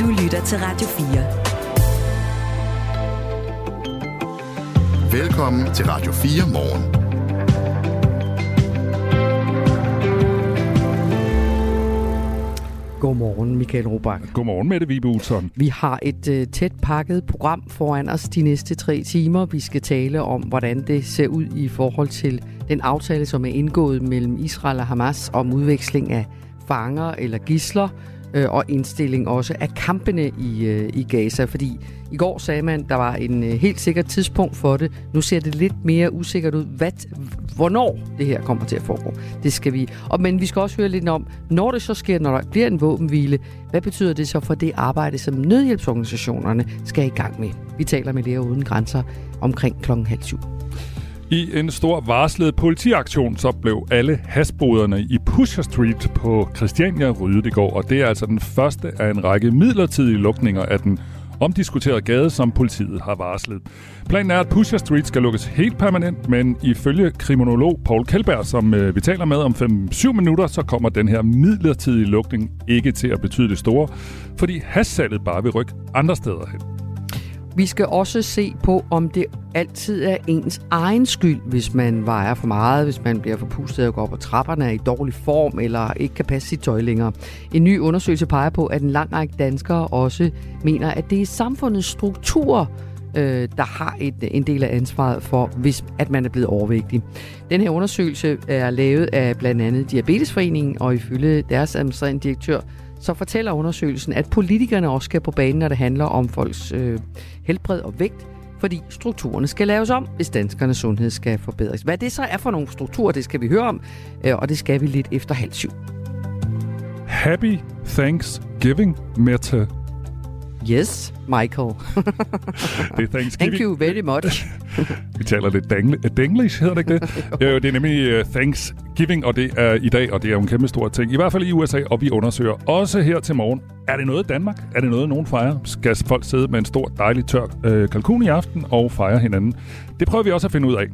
Du lytter til Radio 4. Velkommen til Radio 4 morgen. Godmorgen, Michael Robach. Godmorgen, Mette Vibe Utzon. Vi har et uh, tæt pakket program foran os de næste tre timer. Vi skal tale om, hvordan det ser ud i forhold til den aftale, som er indgået mellem Israel og Hamas om udveksling af fanger eller gisler øh, og indstilling også af kampene i, øh, i Gaza. Fordi i går sagde man, der var en øh, helt sikkert tidspunkt for det. Nu ser det lidt mere usikkert ud, hvad, hvornår det her kommer til at foregå. Det skal vi. Og, men vi skal også høre lidt om, når det så sker, når der bliver en våbenhvile, hvad betyder det så for det arbejde, som nødhjælpsorganisationerne skal i gang med? Vi taler med Læger Uden Grænser omkring klokken halv syv. I en stor varslet politiaktion, så blev alle hasboderne i Pusher Street på Christiania ryddet i går, og det er altså den første af en række midlertidige lukninger af den omdiskuterede gade, som politiet har varslet. Planen er, at Pusher Street skal lukkes helt permanent, men ifølge kriminolog Paul Kelberg, som øh, vi taler med om 5-7 minutter, så kommer den her midlertidige lukning ikke til at betyde det store, fordi hassalget bare vil rykke andre steder hen. Vi skal også se på, om det altid er ens egen skyld, hvis man vejer for meget, hvis man bliver forpustet og går op ad trapperne, er i dårlig form eller ikke kan passe sit tøj længere. En ny undersøgelse peger på, at en lang række danskere også mener, at det er samfundets struktur, øh, der har et, en del af ansvaret for, hvis at man er blevet overvægtig. Den her undersøgelse er lavet af blandt andet Diabetesforeningen, og ifølge deres administrerende direktør, så fortæller undersøgelsen, at politikerne også skal på banen, når det handler om folks øh, helbred og vægt, fordi strukturerne skal laves om, hvis danskernes sundhed skal forbedres. Hvad det så er for nogle strukturer, det skal vi høre om, øh, og det skal vi lidt efter halv syv. Happy Thanksgiving, Mette. Yes, Michael. det er Thanksgiving. Thank you very much. Vi taler lidt Denglish, hedder det ikke det? jo. det er nemlig uh, Thanksgiving, og det er i dag, og det er jo en kæmpe stor ting. I hvert fald i USA, og vi undersøger også her til morgen. Er det noget Danmark? Er det noget, nogen fejrer? Skal folk sidde med en stor, dejlig tør uh, kalkun i aften og fejre hinanden? Det prøver vi også at finde ud af.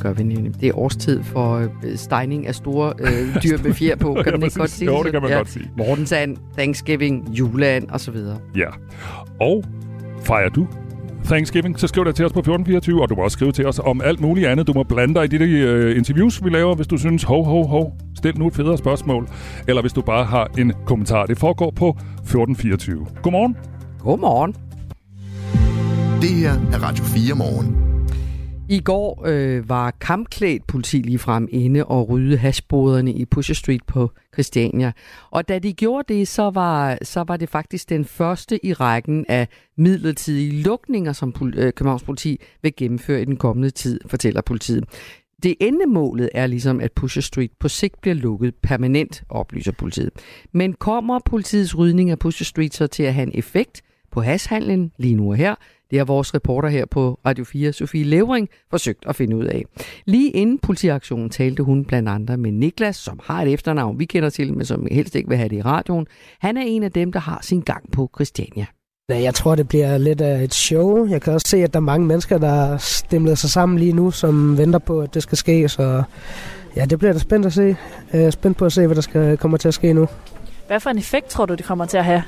Det gør vi nemlig. Det er årstid for øh, stejning af store øh, dyr med fjer på, kan man ikke godt sige Jo, det kan man ja. godt sige. Mortensand, Thanksgiving, juleand osv. Ja. Og fejrer du Thanksgiving, så skriv det til os på 1424, og du må også skrive til os om alt muligt andet. Du må blande dig i de uh, interviews, vi laver, hvis du synes, ho, ho, ho, stil nu et federe spørgsmål. Eller hvis du bare har en kommentar. Det foregår på 1424. Godmorgen. Godmorgen. Det her er Radio 4 morgen. I går øh, var kampklædt politi lige frem inde og rydde hashboderne i Pusher Street på Christiania. Og da de gjorde det, så var, så var det faktisk den første i rækken af midlertidige lukninger, som øh, Københavns politi vil gennemføre i den kommende tid, fortæller politiet. Det endemålet er ligesom, at Pusher Street på sigt bliver lukket permanent, oplyser politiet. Men kommer politiets rydning af Pusher Street så til at have en effekt på hashhandlen lige nu og her? Det har vores reporter her på Radio 4, Sofie Levering, forsøgt at finde ud af. Lige inden politiaktionen talte hun blandt andre med Niklas, som har et efternavn, vi kender til, men som helst ikke vil have det i radioen. Han er en af dem, der har sin gang på Christiania. Jeg tror, det bliver lidt af et show. Jeg kan også se, at der er mange mennesker, der stemler sig sammen lige nu, som venter på, at det skal ske. Så ja, det bliver da spændt at se. Jeg er spændt på at se, hvad der skal, kommer til at ske nu. Hvad for en effekt tror du, det kommer til at have?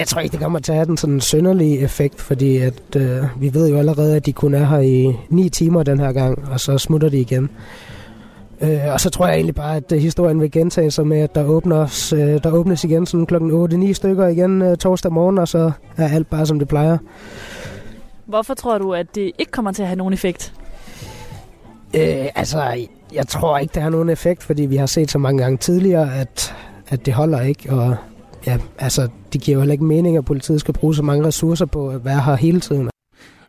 Jeg tror ikke, det kommer til at have den sådan sønderlige effekt, fordi at, øh, vi ved jo allerede, at de kun er her i 9 timer den her gang, og så smutter de igen. Øh, og så tror jeg egentlig bare, at historien vil gentage sig med, at der, åbnes, øh, der åbnes igen sådan klokken 8-9 stykker igen øh, torsdag morgen, og så er alt bare som det plejer. Hvorfor tror du, at det ikke kommer til at have nogen effekt? Øh, altså, jeg tror ikke, det har nogen effekt, fordi vi har set så mange gange tidligere, at, at det holder ikke, og ja, altså, det giver jo heller ikke mening, at politiet skal bruge så mange ressourcer på at være her hele tiden.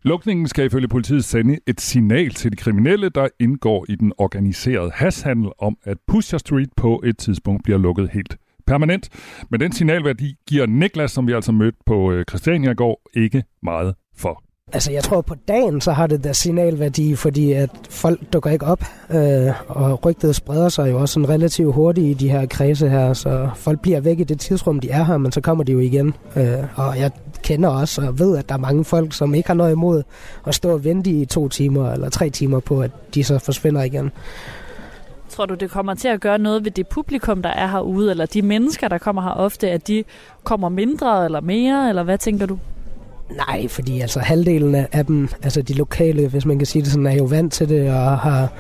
Lukningen skal ifølge politiet sende et signal til de kriminelle, der indgår i den organiserede hashandel om, at Pusher Street på et tidspunkt bliver lukket helt permanent. Men den signalværdi giver Niklas, som vi altså mødte på øh, Christiania i går, ikke meget for. Altså, jeg tror på dagen, så har det der signalværdi, fordi at folk dukker ikke op, øh, og rygtet spreder sig jo også sådan relativt hurtigt i de her kredse her, så folk bliver væk i det tidsrum, de er her, men så kommer de jo igen. Øh, og jeg kender også og ved, at der er mange folk, som ikke har noget imod at stå og vente i to timer eller tre timer på, at de så forsvinder igen. Tror du, det kommer til at gøre noget ved det publikum, der er herude, eller de mennesker, der kommer her ofte, at de kommer mindre eller mere, eller hvad tænker du? Nej, fordi altså halvdelen af dem, altså de lokale, hvis man kan sige det sådan, er jo vant til det og har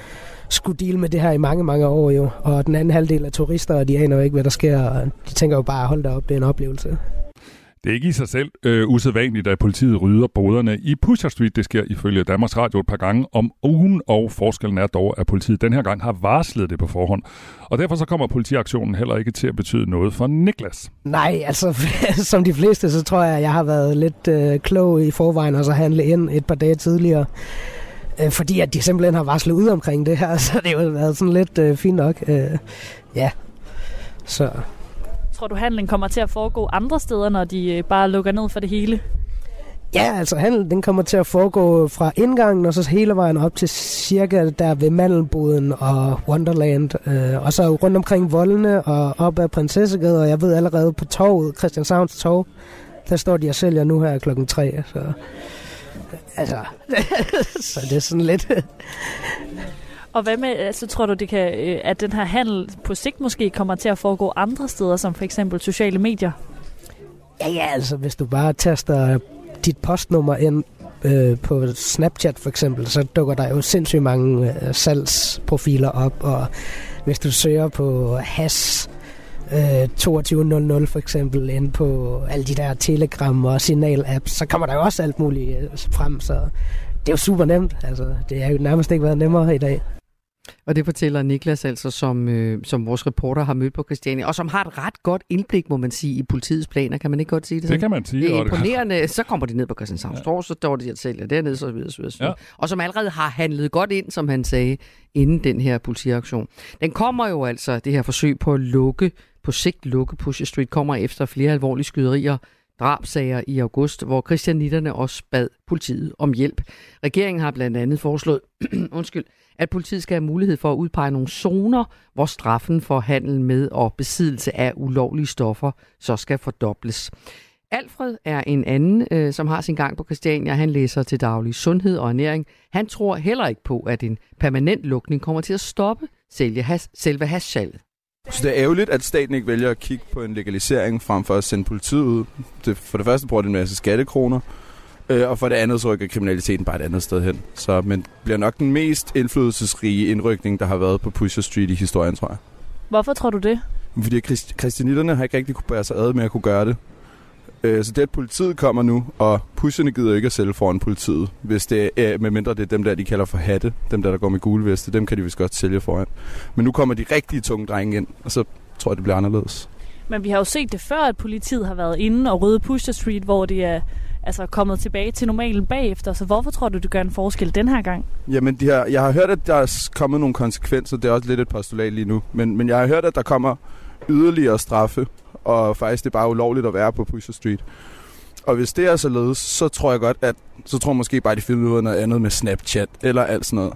skulle deal med det her i mange, mange år jo. Og den anden halvdel er turister, og de aner jo ikke, hvad der sker. Og de tænker jo bare, hold da op, det er en oplevelse. Det er ikke i sig selv øh, usædvanligt, at politiet rydder boderne i Pusher Street. Det sker ifølge Danmarks Radio et par gange om ugen, og forskellen er dog, at politiet den her gang har varslet det på forhånd. Og derfor så kommer politiaktionen heller ikke til at betyde noget for Niklas. Nej, altså som de fleste, så tror jeg, at jeg har været lidt øh, klog i forvejen, og så handle ind et par dage tidligere. Øh, fordi at de simpelthen har varslet ud omkring det her, så det har jo været sådan lidt øh, fint nok. Øh, ja, så Tror du, handlen kommer til at foregå andre steder, når de øh, bare lukker ned for det hele? Ja, altså handlen den kommer til at foregå fra indgangen og så hele vejen op til cirka der ved Mandelboden og Wonderland. Øh, og så rundt omkring voldene og op ad Prinsessegade, og jeg ved allerede på torvet, Christianshavns torv, der står de og sælger nu her klokken 3. Så, altså, så det er sådan lidt... Og hvad med, altså tror du, det kan, øh, at den her handel på sigt måske kommer til at foregå andre steder, som for eksempel sociale medier? Ja, ja, altså hvis du bare taster dit postnummer ind øh, på Snapchat for eksempel, så dukker der jo sindssygt mange øh, salgsprofiler op, og hvis du søger på has øh, 2200 for eksempel ind på alle de der Telegram og Signal-apps, så kommer der jo også alt muligt øh, frem, så det er jo super nemt. Altså, det har jo nærmest ikke været nemmere i dag. Og det fortæller Niklas altså, som, øh, som vores reporter har mødt på Christiania, og som har et ret godt indblik, må man sige, i politiets planer. Kan man ikke godt sige det? Det kan man sige. Det er og det- imponerende. Så kommer de ned på Christianshavns ja. Så står de og sælger dernede, så videre, så videre. Ja. Og som allerede har handlet godt ind, som han sagde, inden den her politiaktion. Den kommer jo altså, det her forsøg på at lukke, på sigt lukke Pusher Street, kommer efter flere alvorlige skyderier, drabsager i august, hvor kristianitterne også bad politiet om hjælp. Regeringen har blandt andet foreslået, undskyld, at politiet skal have mulighed for at udpege nogle zoner, hvor straffen for handel med og besiddelse af ulovlige stoffer så skal fordobles. Alfred er en anden, øh, som har sin gang på Christiania. Han læser til daglig sundhed og ernæring. Han tror heller ikke på, at en permanent lukning kommer til at stoppe has, selve hashsalget. Så det er ærgerligt, at staten ikke vælger at kigge på en legalisering frem for at sende politiet ud. Det, for det første bruger det en masse skattekroner, øh, og for det andet så rykker kriminaliteten bare et andet sted hen. Så men bliver nok den mest indflydelsesrige indrykning, der har været på Pusher Street i historien, tror jeg. Hvorfor tror du det? Fordi christianitterne har ikke rigtig kunne bære sig ad med at kunne gøre det. Øh, Så det, at politiet kommer nu, og pusherne gider ikke at sælge foran politiet, hvis det er, med mindre det er dem der, de kalder for hatte, dem der, der går med gule veste, dem kan de vist godt sælge foran. Men nu kommer de rigtige tunge drenge ind, og så tror jeg, det bliver anderledes. Men vi har jo set det før, at politiet har været inde og rydde Pusher Street, hvor det er altså kommet tilbage til normalen bagefter. Så hvorfor tror du, det gør en forskel den her gang? Jamen, de har, jeg har hørt, at der er kommet nogle konsekvenser. Det er også lidt et postulat lige nu. Men, men jeg har hørt, at der kommer yderligere straffe, og faktisk det er bare ulovligt at være på Pusher Street. Og hvis det er således, så tror jeg godt, at så tror jeg måske bare, at de finder ud af noget andet med Snapchat eller alt sådan noget.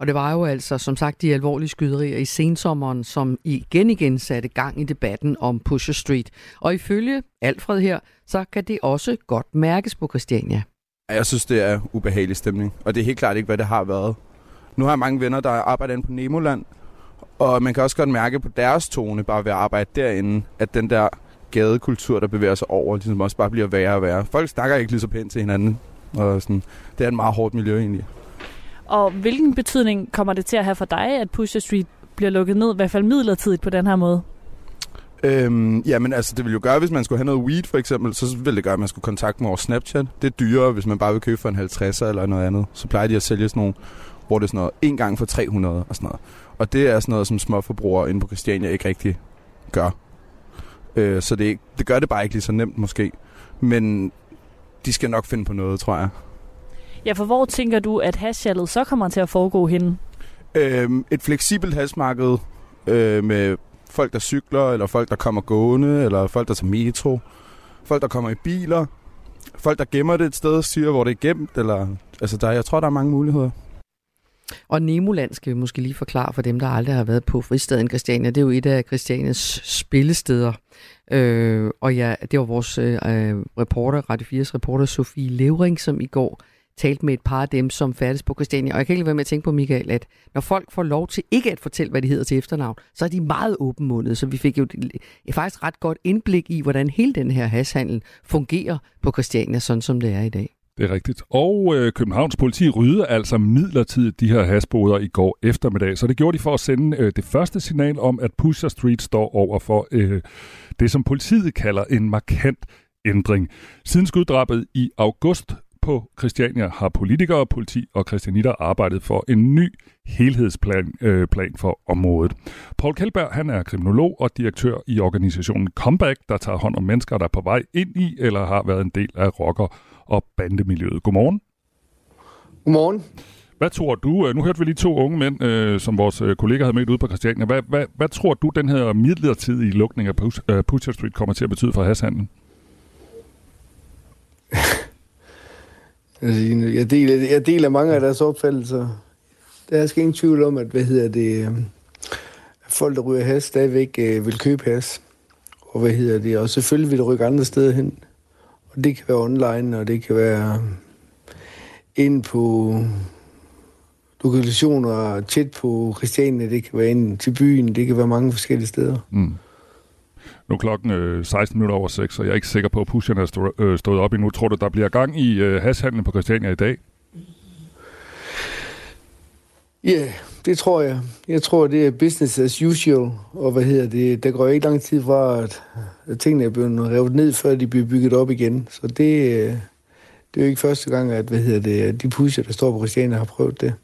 Og det var jo altså, som sagt, de alvorlige skyderier i sensommeren, som igen igen satte gang i debatten om Pusher Street. Og ifølge Alfred her, så kan det også godt mærkes på Christiania. Jeg synes, det er ubehagelig stemning, og det er helt klart ikke, hvad det har været. Nu har jeg mange venner, der arbejder inde på Nemoland, og man kan også godt mærke på deres tone, bare ved at arbejde derinde, at den der gadekultur, der bevæger sig over, ligesom også bare bliver værre og værre. Folk snakker ikke lige så pænt til hinanden, og sådan, det er et meget hårdt miljø egentlig. Og hvilken betydning kommer det til at have for dig, at Pusher Street bliver lukket ned, i hvert fald midlertidigt på den her måde? Øhm, jamen altså, det ville jo gøre, hvis man skulle have noget weed for eksempel, så ville det gøre, at man skulle kontakte mig over Snapchat. Det er dyrere, hvis man bare vil købe for en 50'er eller noget andet. Så plejer de at sælge sådan nogle, hvor det er sådan noget, en gang for 300 og sådan noget. Og det er sådan noget, som småforbrugere inde på Christiania ikke rigtig gør. Øh, så det, det gør det bare ikke lige så nemt måske. Men de skal nok finde på noget, tror jeg. Ja, for hvor tænker du, at hashsalget så kommer til at foregå henne? Øhm, et fleksibelt hasmarked øh, med folk, der cykler, eller folk, der kommer gående, eller folk, der tager metro, folk, der kommer i biler, folk, der gemmer det et sted og siger, hvor det er gemt, eller... Altså, der, jeg tror, der er mange muligheder. Og Nemoland skal vi måske lige forklare for dem, der aldrig har været på fristaden Christiania. Det er jo et af Christianias spillesteder. Øh, og ja, det var vores øh, øh reporter, Radio 4's reporter Sofie Levering, som i går talte med et par af dem, som færdes på Christiania. Og jeg kan ikke lade være med at tænke på, Michael, at når folk får lov til ikke at fortælle, hvad de hedder til efternavn, så er de meget åbenmundet. Så vi fik jo et, faktisk ret godt indblik i, hvordan hele den her hashandel fungerer på Christiania, sådan som det er i dag. Det er rigtigt. Og øh, Københavns politi rydde altså midlertidigt de her hasboder i går eftermiddag. Så det gjorde de for at sende øh, det første signal om, at Pusher Street står over for øh, det, som politiet kalder en markant ændring. Siden skuddrabet i august på Christiania har politikere, politi og christianitter arbejdet for en ny helhedsplan øh, plan for området. Paul Kjellberg han er kriminolog og direktør i organisationen Comeback, der tager hånd om mennesker, der er på vej ind i eller har været en del af rocker- og bandemiljøet. Godmorgen. Godmorgen. Hvad tror du, øh, nu hørte vi lige to unge mænd, øh, som vores øh, kollega havde mødt ude på Christiania. Hvad, hvad, hvad tror du, den her midlertidige lukning af Pusher Street kommer til at betyde for hashandlen? jeg, deler, jeg deler mange af deres opfattelser. Der er ingen tvivl om, at, hvad hedder det, folk, der ryger has, stadigvæk vil købe has. Og hvad hedder det, og selvfølgelig vil det rykke andre steder hen. Det kan være online, og det kan være ind på lokalisationer tæt på Christiania, det kan være ind til byen, det kan være mange forskellige steder. Mm. Nu er klokken øh, 16 minutter over 6, og jeg er ikke sikker på, at pusherne er stå, øh, stået op endnu. Tror du, der bliver gang i øh, hashandlen på Christiania i dag? Ja, yeah, det tror jeg. Jeg tror, det er business as usual. Og hvad hedder det? Der går ikke lang tid fra, at tingene er blevet revet ned, før de bliver bygget op igen. Så det, øh, det er jo ikke første gang, at hvad hedder det, de pusher, der står på Christiania, har prøvet det.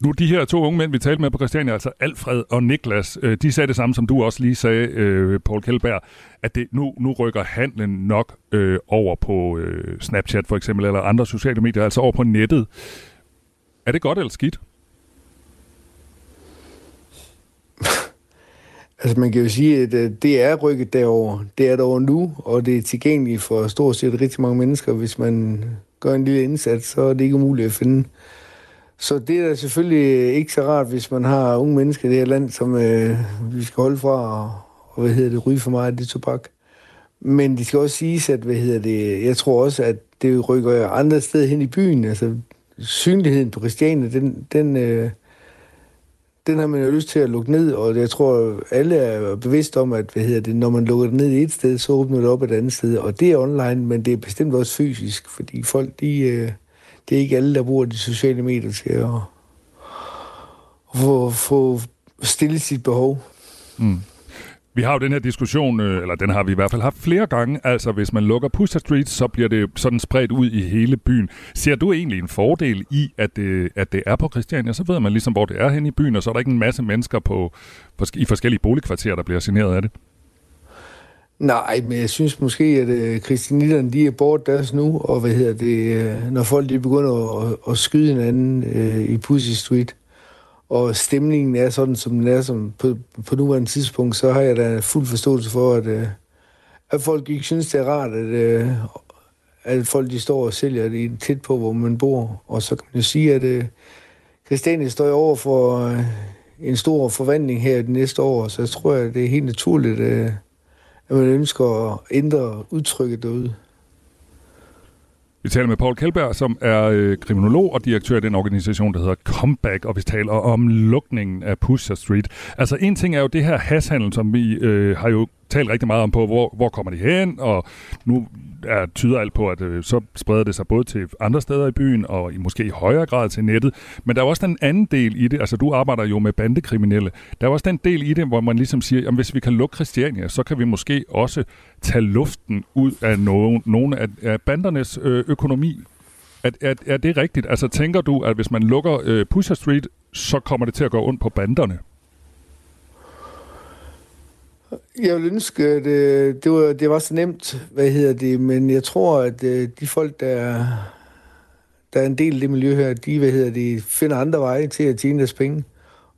Nu de her to unge mænd, vi talte med på Christiania, altså Alfred og Niklas, øh, de sagde det samme, som du også lige sagde, øh, Paul Kjellberg, at det, nu, nu rykker handlen nok øh, over på øh, Snapchat for eksempel, eller andre sociale medier, altså over på nettet. Er det godt eller skidt? Altså man kan jo sige, at øh, det er rykket derover. Det er derover nu, og det er tilgængeligt for stort set rigtig mange mennesker. Hvis man gør en lille indsats, så er det ikke umuligt at finde så det er selvfølgelig ikke så rart, hvis man har unge mennesker i det her land, som øh, vi skal holde fra, og, og hvad hedder det, ryge for meget af det tobak. Men det skal også siges, at hvad hedder det, jeg tror også, at det rykker andre steder hen i byen. Altså, synligheden på Christiania, den, den, øh, den har man jo lyst til at lukke ned, og jeg tror, alle er bevidste om, at hvad hedder det, når man lukker det ned i et sted, så åbner det op et andet sted. Og det er online, men det er bestemt også fysisk, fordi folk, de, øh, det er ikke alle, der bruger de sociale medier til at, at få, få stillet sit behov. Mm. Vi har jo den her diskussion, øh, eller den har vi i hvert fald haft flere gange. Altså, hvis man lukker Pusher Street, så bliver det sådan spredt ud i hele byen. Ser du egentlig en fordel i, at det, at det er på Christiania? Så ved man ligesom, hvor det er hen i byen, og så er der ikke en masse mennesker på, i forskellige boligkvarterer, der bliver generet af det. Nej, men jeg synes måske, at øh, Christianitterne, de er bort deres nu, og hvad hedder det, øh, når folk de begynder at, at skyde hinanden øh, i Pussy Street, og stemningen er sådan, som den er som på, på nuværende tidspunkt, så har jeg da fuld forståelse for, at, øh, at folk ikke synes, det er rart, at, øh, at folk de står og sælger det tæt på, hvor man bor. Og så kan man jo sige, at øh, Christiane Christiania står over for en stor forvandling her det næste år, så jeg tror, at det er helt naturligt, at man ønsker at ændre udtrykket derude. Vi taler med Paul Kjellberg, som er øh, kriminolog og direktør i den organisation, der hedder Comeback, og vi taler om lukningen af Pusher Street. Altså en ting er jo det her hashandel, som vi øh, har jo talt rigtig meget om på, hvor, hvor kommer de hen, og nu er, tyder alt på, at øh, så spreder det sig både til andre steder i byen, og i, måske i højere grad til nettet. Men der er også den anden del i det, altså du arbejder jo med bandekriminelle, der er også den del i det, hvor man ligesom siger, at hvis vi kan lukke Christiania, så kan vi måske også tage luften ud af nogle, nogle af, af bandernes øh, økonomi. Er, er, er det rigtigt? Altså tænker du, at hvis man lukker øh, Pusher Street, så kommer det til at gå ondt på banderne? Jeg vil ønske, at øh, det, var, det var så nemt, hvad hedder det, men jeg tror, at øh, de folk, der, der er en del af det miljø her, de, hvad hedder det, finder andre veje til at tjene deres penge,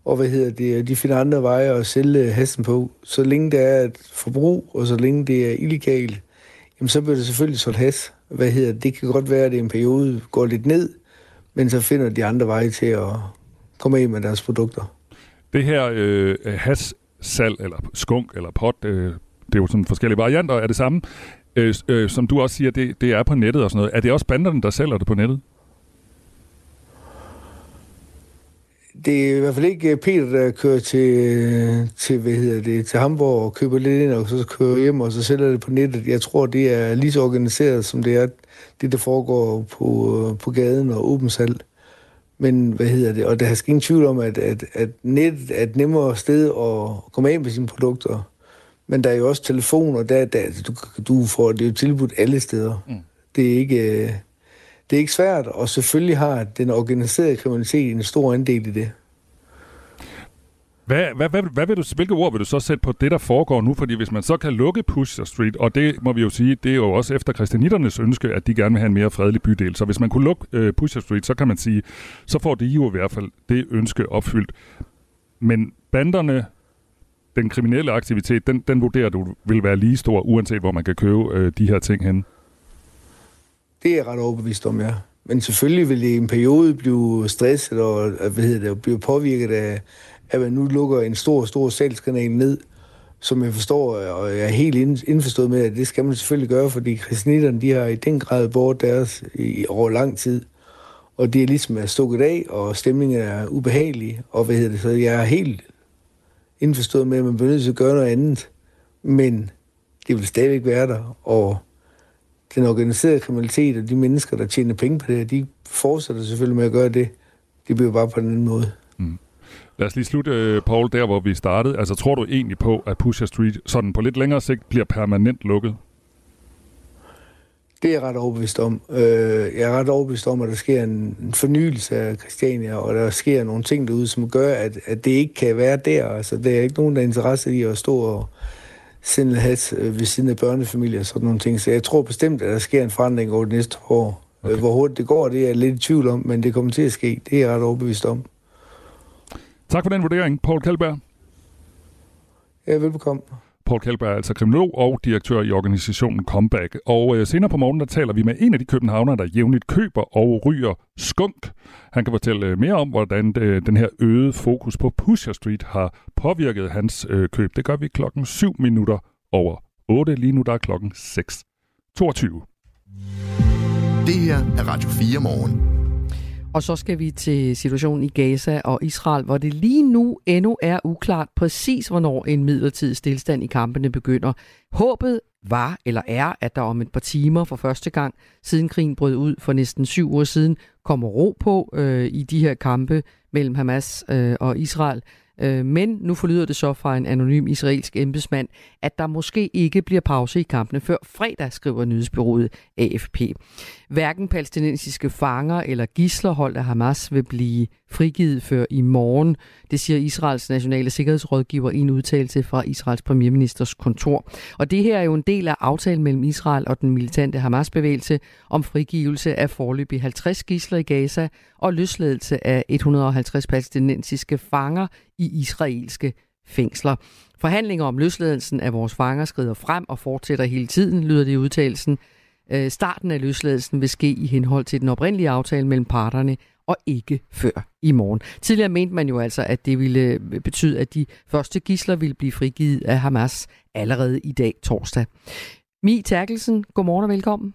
og hvad hedder det, de finder andre veje at sælge hesten på. Så længe det er et forbrug, og så længe det er illegalt, jamen så bliver det selvfølgelig solgt has. Hvad hedder det, det kan godt være, at det en periode går lidt ned, men så finder de andre veje til at komme af med deres produkter. Det her øh, has salg eller skunk eller pot, øh, det er jo sådan forskellige varianter af det samme. Øh, øh, som du også siger, det, det er på nettet og sådan noget. Er det også banderne, der sælger det på nettet? det er i hvert fald ikke øh, Peter, der kører til, øh, til, hvad hedder det, til Hamburg og køber lidt ind, og så kører hjem, og så sælger det på nettet. Jeg tror, det er lige så organiseret, som det er det, der foregår på, øh, på gaden og åben salg. Men hvad hedder det? Og der er ingen tvivl om, at, at, at nettet er et nemmere sted at komme af med sine produkter. Men der er jo også telefoner, der, der du, du får det jo tilbudt alle steder. Mm. Det er ikke det er ikke svært, og selvfølgelig har den organiserede kriminalitet en stor andel i det. Hvad, hvad, hvad, hvad vil du, hvilke ord vil du så sætte på det, der foregår nu? Fordi hvis man så kan lukke Pusher Street, og det må vi jo sige, det er jo også efter kristianitternes ønske, at de gerne vil have en mere fredelig bydel. Så hvis man kunne lukke øh, Pusher Street, så kan man sige, så får de jo i hvert fald det ønske opfyldt. Men banderne, den kriminelle aktivitet, den, den vurderer du vil være lige stor, uanset hvor man kan købe øh, de her ting hen. Det er jeg ret overbevist om, ja. Men selvfølgelig vil det i en periode blive stresset og hvad hedder det, blive påvirket af, at man nu lukker en stor, stor salgskanal ned, som jeg forstår, og jeg er helt indforstået med, at det skal man selvfølgelig gøre, fordi kristnitterne, de har i den grad båret deres i, over lang tid. Og det er ligesom er stukket af, og stemningen er ubehagelig, og hvad hedder det, så jeg er helt indforstået med, at man bliver nødt til at gøre noget andet. Men det vil stadigvæk være der, og den organiserede kriminalitet og de mennesker, der tjener penge på det, de fortsætter selvfølgelig med at gøre det. Det bliver bare på den anden måde. Lad os lige slutte, øh, Paul, der hvor vi startede. Altså, tror du egentlig på, at Pusher Street sådan på lidt længere sigt bliver permanent lukket? Det er jeg ret overbevist om. Øh, jeg er ret overbevist om, at der sker en fornyelse af Christiania, og der sker nogle ting derude, som gør, at, at det ikke kan være der. Altså, der er ikke nogen, der er interesse i at stå og sindelhat øh, ved siden af børnefamilier og sådan nogle ting. Så jeg tror bestemt, at der sker en forandring over det næste år. Okay. Hvor hurtigt det går, det er jeg lidt i tvivl om, men det kommer til at ske. Det er jeg ret overbevist om. Tak for den vurdering, Paul Kjellberg. Ja, velbekomme. Paul Kjellberg er altså kriminolog og direktør i organisationen Comeback. Og øh, senere på morgenen, der taler vi med en af de københavnere, der jævnligt køber og ryger skunk. Han kan fortælle øh, mere om, hvordan øh, den her øgede fokus på Pusher Street har påvirket hans øh, køb. Det gør vi klokken 7 minutter over 8. Lige nu der er klokken 6. 22. Det her er Radio 4 morgen. Og så skal vi til situationen i Gaza og Israel, hvor det lige nu endnu er uklart præcis, hvornår en midlertidig stillstand i kampene begynder. Håbet var eller er, at der om et par timer for første gang, siden krigen brød ud for næsten syv uger siden, kommer ro på øh, i de her kampe mellem Hamas øh, og Israel. Øh, men nu forlyder det så fra en anonym israelsk embedsmand, at der måske ikke bliver pause i kampene før fredag, skriver nyhedsbyrået AFP. Hverken palæstinensiske fanger eller gislerhold af Hamas vil blive frigivet før i morgen. Det siger Israels nationale sikkerhedsrådgiver i en udtalelse fra Israels premierministers kontor. Og det her er jo en del af aftalen mellem Israel og den militante Hamas-bevægelse om frigivelse af forløbig 50 gisler i Gaza og løsladelse af 150 palæstinensiske fanger i israelske fængsler. Forhandlinger om løsladelsen af vores fanger skrider frem og fortsætter hele tiden, lyder det i udtalelsen. Øh, starten af løsladelsen vil ske i henhold til den oprindelige aftale mellem parterne, og ikke før i morgen. Tidligere mente man jo altså, at det ville øh, betyde, at de første gisler ville blive frigivet af Hamas allerede i dag torsdag. Mi Terkelsen, godmorgen og velkommen.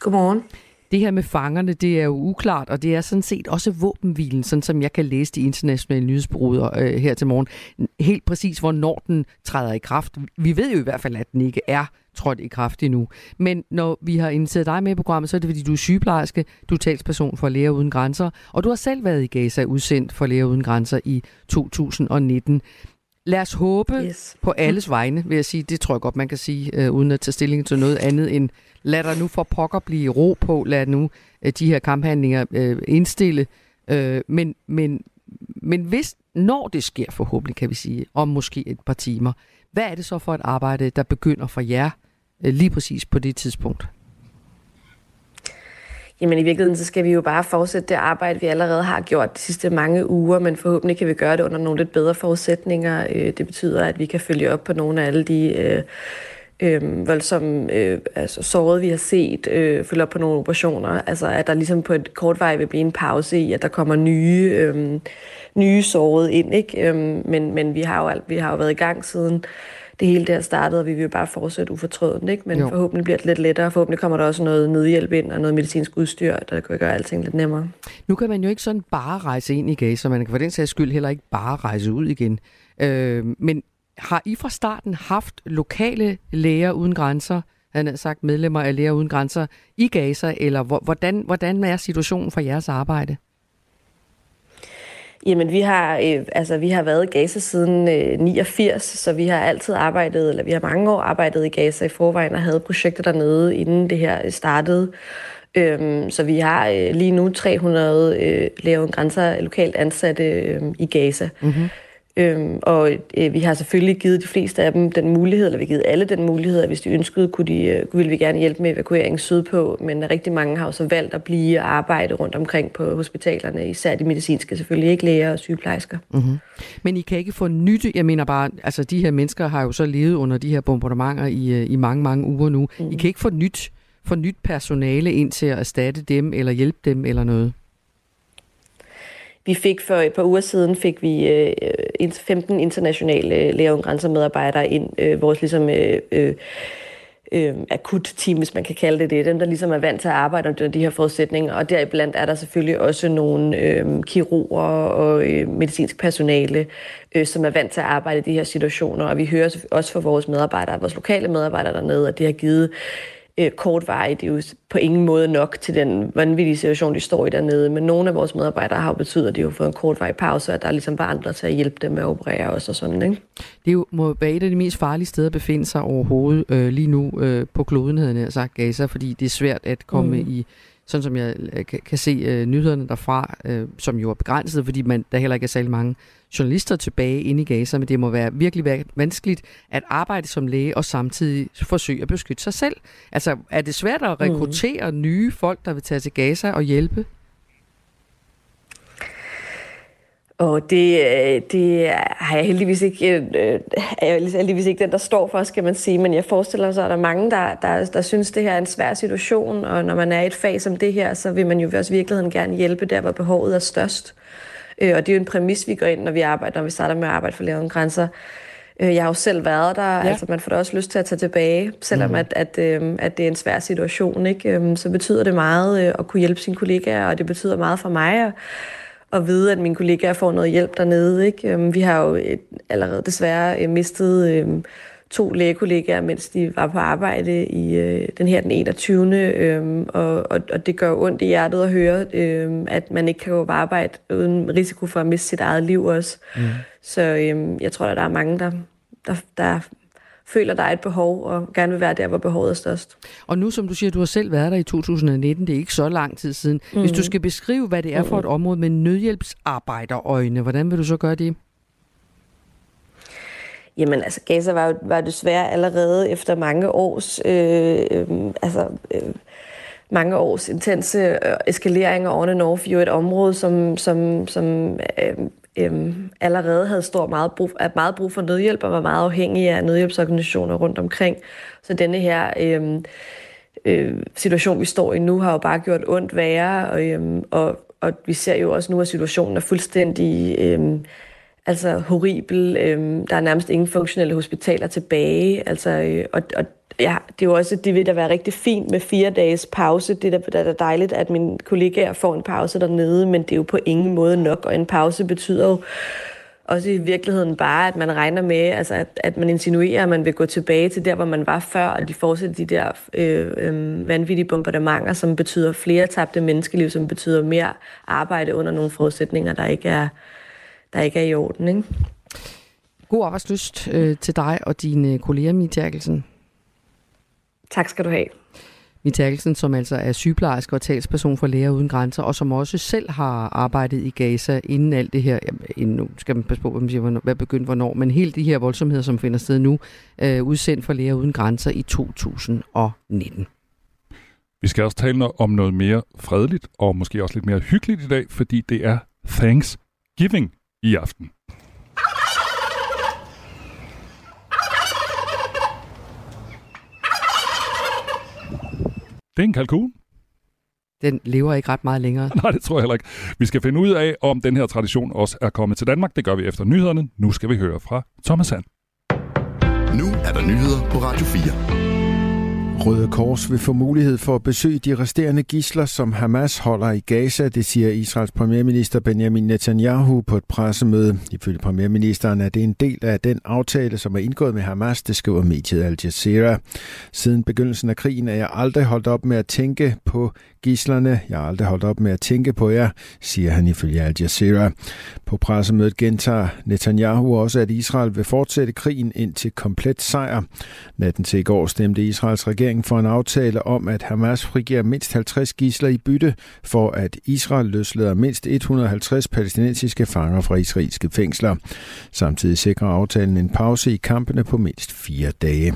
Godmorgen. Det her med fangerne, det er jo uklart, og det er sådan set også våbenhvilen, sådan som jeg kan læse de internationale nyhedsbureauer øh, her til morgen. Helt præcis, hvornår den træder i kraft. Vi ved jo i hvert fald, at den ikke er trådt i kraft endnu. Men når vi har inviteret dig med i programmet, så er det fordi, du er sygeplejerske, du er talsperson for Læger Uden Grænser, og du har selv været i Gaza udsendt for Læger Uden Grænser i 2019. Lad os håbe yes. på alles vegne, vil jeg sige. Det tror jeg godt, man kan sige, øh, uden at tage stilling til noget andet end, lad der nu for pokker blive ro på, lad nu øh, de her kamphandlinger øh, indstille. Øh, men, men, men hvis, når det sker forhåbentlig, kan vi sige, om måske et par timer, hvad er det så for et arbejde, der begynder for jer øh, lige præcis på det tidspunkt? Jamen i virkeligheden, så skal vi jo bare fortsætte det arbejde, vi allerede har gjort de sidste mange uger, men forhåbentlig kan vi gøre det under nogle lidt bedre forudsætninger. Øh, det betyder, at vi kan følge op på nogle af alle de øh, øh, voldsomme øh, altså, såret, vi har set, øh, følge op på nogle operationer. Altså at der ligesom på et kort vej vil blive en pause i, at der kommer nye, øh, nye såret ind. Ikke? Øh, men, men vi har jo, vi har jo været i gang siden det hele der startede, og vi vil jo bare fortsætte ufortrødent, ikke? Men Jo. forhåbentlig bliver det lidt lettere. Forhåbentlig kommer der også noget nødhjælp ind og noget medicinsk udstyr, der kan gøre alting lidt nemmere. Nu kan man jo ikke sådan bare rejse ind i Gaza, man kan for den sags skyld heller ikke bare rejse ud igen. Øh, men har I fra starten haft lokale læger uden grænser, han har sagt medlemmer af Læger Uden Grænser i Gaza, eller hvor- hvordan, hvordan er situationen for jeres arbejde? Jamen, vi har, øh, altså, vi har været i Gaza siden øh, 89, så vi har altid arbejdet, eller vi har mange år arbejdet i Gaza i forvejen og havde projekter dernede, inden det her øh, startede. Øhm, så vi har øh, lige nu 300 øh, læger uden grænser lokalt ansatte øh, i Gaza. Mm-hmm. Øhm, og øh, vi har selvfølgelig givet de fleste af dem den mulighed, eller vi har givet alle den mulighed, at hvis de ønskede, kunne de, øh, ville vi gerne hjælpe med evakuering sydpå, men rigtig mange har jo så valgt at blive og arbejde rundt omkring på hospitalerne, især de medicinske selvfølgelig, ikke læger og sygeplejersker. Mm-hmm. Men I kan ikke få nyt, jeg mener bare, altså de her mennesker har jo så levet under de her bombardementer i, øh, i mange, mange uger nu. Mm. I kan ikke få nyt, få nyt personale ind til at erstatte dem, eller hjælpe dem, eller noget. Vi fik for et par uger siden fik vi øh, øh 15 internationale øh, Læger Uden Grænser medarbejdere ind, øh, vores ligesom øh, øh, øh, akut team, hvis man kan kalde det det. Dem, der ligesom er vant til at arbejde under de her forudsætninger. Og deriblandt er der selvfølgelig også nogle øh, kirurger og øh, medicinsk personale, øh, som er vant til at arbejde i de her situationer. Og vi hører også fra vores medarbejdere, vores lokale medarbejdere dernede, at det har givet øh, kortvarigt. Det er jo på ingen måde nok til den vanvittige situation, de står i dernede. Men nogle af vores medarbejdere har jo betydet, at de har fået en kortvarig pause, og at der er ligesom bare andre til at hjælpe dem med at operere også og sådan, ikke? Det er jo, må være et af de mest farlige steder at befinde sig overhovedet øh, lige nu øh, på kloden, havde jeg sagt Gaza, fordi det er svært at komme mm. i, sådan som jeg øh, kan, kan se øh, nyhederne derfra, øh, som jo er begrænset, fordi man, der heller ikke er særlig mange journalister tilbage inde i Gaza, men det må være virkelig være vanskeligt at arbejde som læge og samtidig forsøge at beskytte sig selv. Altså, er det svært at rekruttere mm. nye folk, der vil tage til Gaza og hjælpe? Og det, øh, det har jeg heldigvis ikke, øh, er jeg heldigvis ikke den, der står for, skal man sige. Men jeg forestiller mig så, at der er mange, der, der, der synes, det her er en svær situation. Og når man er i et fag som det her, så vil man jo også i virkeligheden gerne hjælpe der, hvor behovet er størst. Øh, Og det er jo en præmis, vi går ind, når vi arbejder, når vi starter med at arbejde for Uden Grænser. Øh, Jeg har jo selv været der, ja. altså man får da også lyst til at tage tilbage, selvom mm. at, at, øh, at det er en svær situation. Ikke? Øhm, Så betyder det meget øh, at kunne hjælpe sine kollegaer, og det betyder meget for mig at vide, at mine kollegaer får noget hjælp dernede. Ikke? Øhm, Vi har jo et, allerede desværre øh, mistet øh, to lægekollegaer, mens de var på arbejde i øh, den her den 21. Øhm, og, og, og det gør ondt i hjertet at høre, øhm, at man ikke kan gå på arbejde uden risiko for at miste sit eget liv også. Mm. Så øhm, jeg tror, at der er mange, der, der, der føler, der er et behov, og gerne vil være der, hvor behovet er størst. Og nu, som du siger, du har selv været der i 2019, det er ikke så lang tid siden. Mm. Hvis du skal beskrive, hvad det er for et område med nødhjælpsarbejderøjne, hvordan vil du så gøre det? Jamen, altså, Gaza var jo var desværre allerede efter mange års, øh, øh, altså, øh, mange års intense øh, eskaleringer over North jo et område, som, som, som øh, øhm, allerede havde stor meget brug, at meget brug for nødhjælp og var meget afhængig af nødhjælpsorganisationer rundt omkring. Så denne her øhm, øh, situation, vi står i nu, har jo bare gjort ondt værre, og, øhm, og, og vi ser jo også nu, at situationen er fuldstændig... Øhm, altså horribel. Øhm, der er nærmest ingen funktionelle hospitaler tilbage. Altså, øh, og, og ja, det er jo også, det vil da være rigtig fint med fire dages pause. Det er da, da dejligt, at mine kollegaer får en pause dernede, men det er jo på ingen måde nok, og en pause betyder jo også i virkeligheden bare, at man regner med, altså at, at man insinuerer, at man vil gå tilbage til der, hvor man var før, og de fortsætter de der øh, øh, vanvittige bombardementer, som betyder flere tabte menneskeliv, som betyder mere arbejde under nogle forudsætninger, der ikke er, der ikke er i orden. Ikke? God arbejdslyst øh, til dig og dine kolleger, Mie Terkelsen. Tak skal du have. Mie Terkelsen, som altså er sygeplejerske og talsperson for Læger Uden Grænser, og som også selv har arbejdet i Gaza inden alt det her, inden nu skal man passe på, hvad man siger, hvornår, hvad begyndte hvornår, men helt de her voldsomheder, som finder sted nu, øh, udsendt for Læger Uden Grænser i 2019. Vi skal også tale om noget mere fredeligt, og måske også lidt mere hyggeligt i dag, fordi det er Thanksgiving i aften. Det er en kalkun. Den lever ikke ret meget længere. Nej, det tror jeg heller ikke. Vi skal finde ud af, om den her tradition også er kommet til Danmark. Det gør vi efter nyhederne. Nu skal vi høre fra Thomas Sand. Nu der nyheder på Radio 4. Røde Kors vil få mulighed for at besøge de resterende gisler, som Hamas holder i Gaza, det siger Israels premierminister Benjamin Netanyahu på et pressemøde. Ifølge premierministeren er det en del af den aftale, som er indgået med Hamas, det skriver mediet Al Jazeera. Siden begyndelsen af krigen er jeg aldrig holdt op med at tænke på gislerne. Jeg har aldrig holdt op med at tænke på jer, siger han ifølge Al Jazeera. På pressemødet gentager Netanyahu også, at Israel vil fortsætte krigen indtil komplet sejr. Natten til i går stemte Israels regering for en aftale om, at Hamas frigiver mindst 50 gisler i bytte, for at Israel løslader mindst 150 palæstinensiske fanger fra israelske fængsler. Samtidig sikrer aftalen en pause i kampene på mindst fire dage.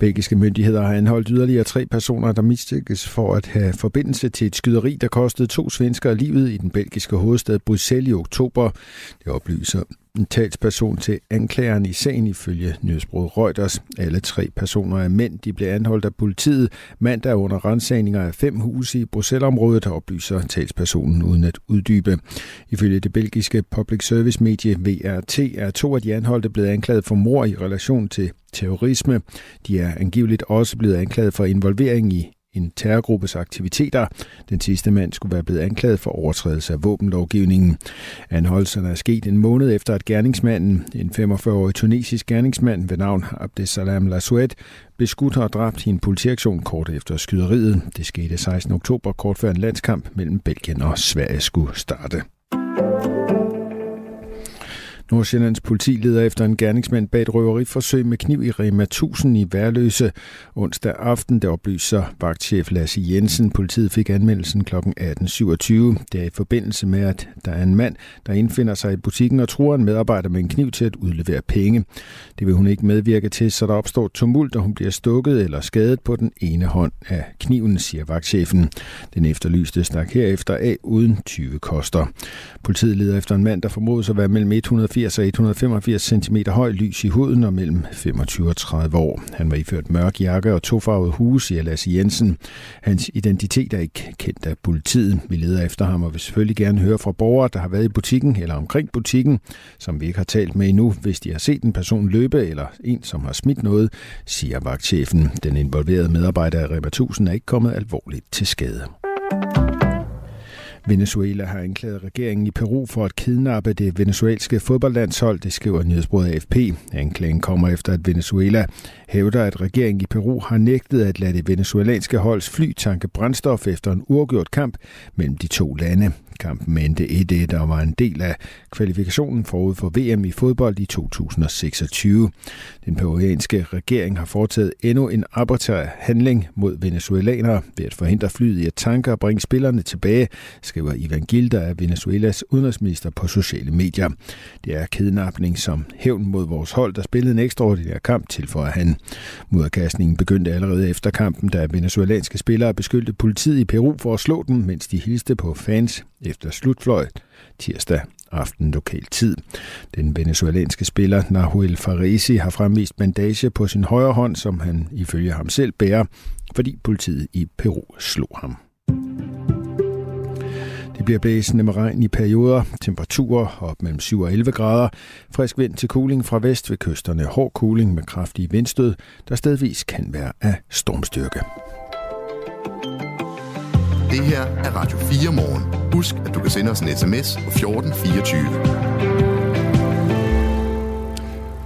Belgiske myndigheder har anholdt yderligere tre personer, der mistænkes for at have forbindelse til et skyderi, der kostede to svenskere livet i den belgiske hovedstad Bruxelles i oktober. Det oplyser en talsperson til anklageren i sagen ifølge nyhedsbruget Reuters. Alle tre personer er mænd. De blev anholdt af politiet mandag under rensagninger af fem huse i Bruxelles-området, oplyser talspersonen uden at uddybe. Ifølge det belgiske public service medie VRT er to af de anholdte blevet anklaget for mor i relation til terrorisme. De er angiveligt også blevet anklaget for involvering i en terrorgruppes aktiviteter. Den sidste mand skulle være blevet anklaget for overtrædelse af våbenlovgivningen. Anholdelserne er sket en måned efter, at gerningsmanden, en 45-årig tunesisk gerningsmand ved navn Abdesalam Lasouet, blev skudt og dræbt i en politiaktion kort efter skyderiet. Det skete 16. oktober, kort før en landskamp mellem Belgien og Sverige skulle starte. Nordsjællands politi leder efter en gerningsmand bag et røveriforsøg med kniv i Rema 1000 i Værløse. Onsdag aften, der oplyser vagtchef Lasse Jensen. Politiet fik anmeldelsen kl. 18.27. Det er i forbindelse med, at der er en mand, der indfinder sig i butikken og tror en medarbejder med en kniv til at udlevere penge. Det vil hun ikke medvirke til, så der opstår tumult, og hun bliver stukket eller skadet på den ene hånd af kniven, siger vagtchefen. Den efterlyste stak herefter af uden 20 koster. Politiet leder efter en mand, der formodes at være mellem 100 180 og 185 cm høj, lys i huden og mellem 25 og 30 år. Han var iført mørk jakke og tofarvet hue, siger Lasse Jensen. Hans identitet er ikke kendt af politiet. Vi leder efter ham og vil selvfølgelig gerne høre fra borgere, der har været i butikken eller omkring butikken, som vi ikke har talt med endnu, hvis de har set en person løbe eller en, som har smidt noget, siger vagtchefen. Den involverede medarbejder af Rema 1000 er ikke kommet alvorligt til skade. Venezuela har anklaget regeringen i Peru for at kidnappe det venezuelske fodboldlandshold, det skriver nyhedsbruget AFP. Anklagen kommer efter, at Venezuela hævder, at regeringen i Peru har nægtet at lade det venezuelanske holds fly tanke brændstof efter en uafgjort kamp mellem de to lande. Kampen endte 1-1 og var en del af kvalifikationen forud for VM i fodbold i 2026. Den peruanske regering har foretaget endnu en arbitrær handling mod venezuelanere ved at forhindre flyet i at tanke og bringe spillerne tilbage, skriver Ivan Gilder af Venezuelas udenrigsminister på sociale medier. Det er kidnapning som hævn mod vores hold, der spillede en ekstraordinær kamp, tilføjer han. Mudderkastningen begyndte allerede efter kampen, da venezuelanske spillere beskyldte politiet i Peru for at slå dem, mens de hilste på fans efter slutfløjt tirsdag aften lokal tid. Den venezuelanske spiller Nahuel Faresi har fremvist bandage på sin højre hånd, som han ifølge ham selv bærer, fordi politiet i Peru slog ham. Det bliver blæsende med regn i perioder, temperaturer op mellem 7 og 11 grader, frisk vind til kuling fra vest ved kysterne, hård kuling med kraftige vindstød, der stedvis kan være af stormstyrke. Det her er Radio 4 morgen. Husk, at du kan sende os en sms på 1424.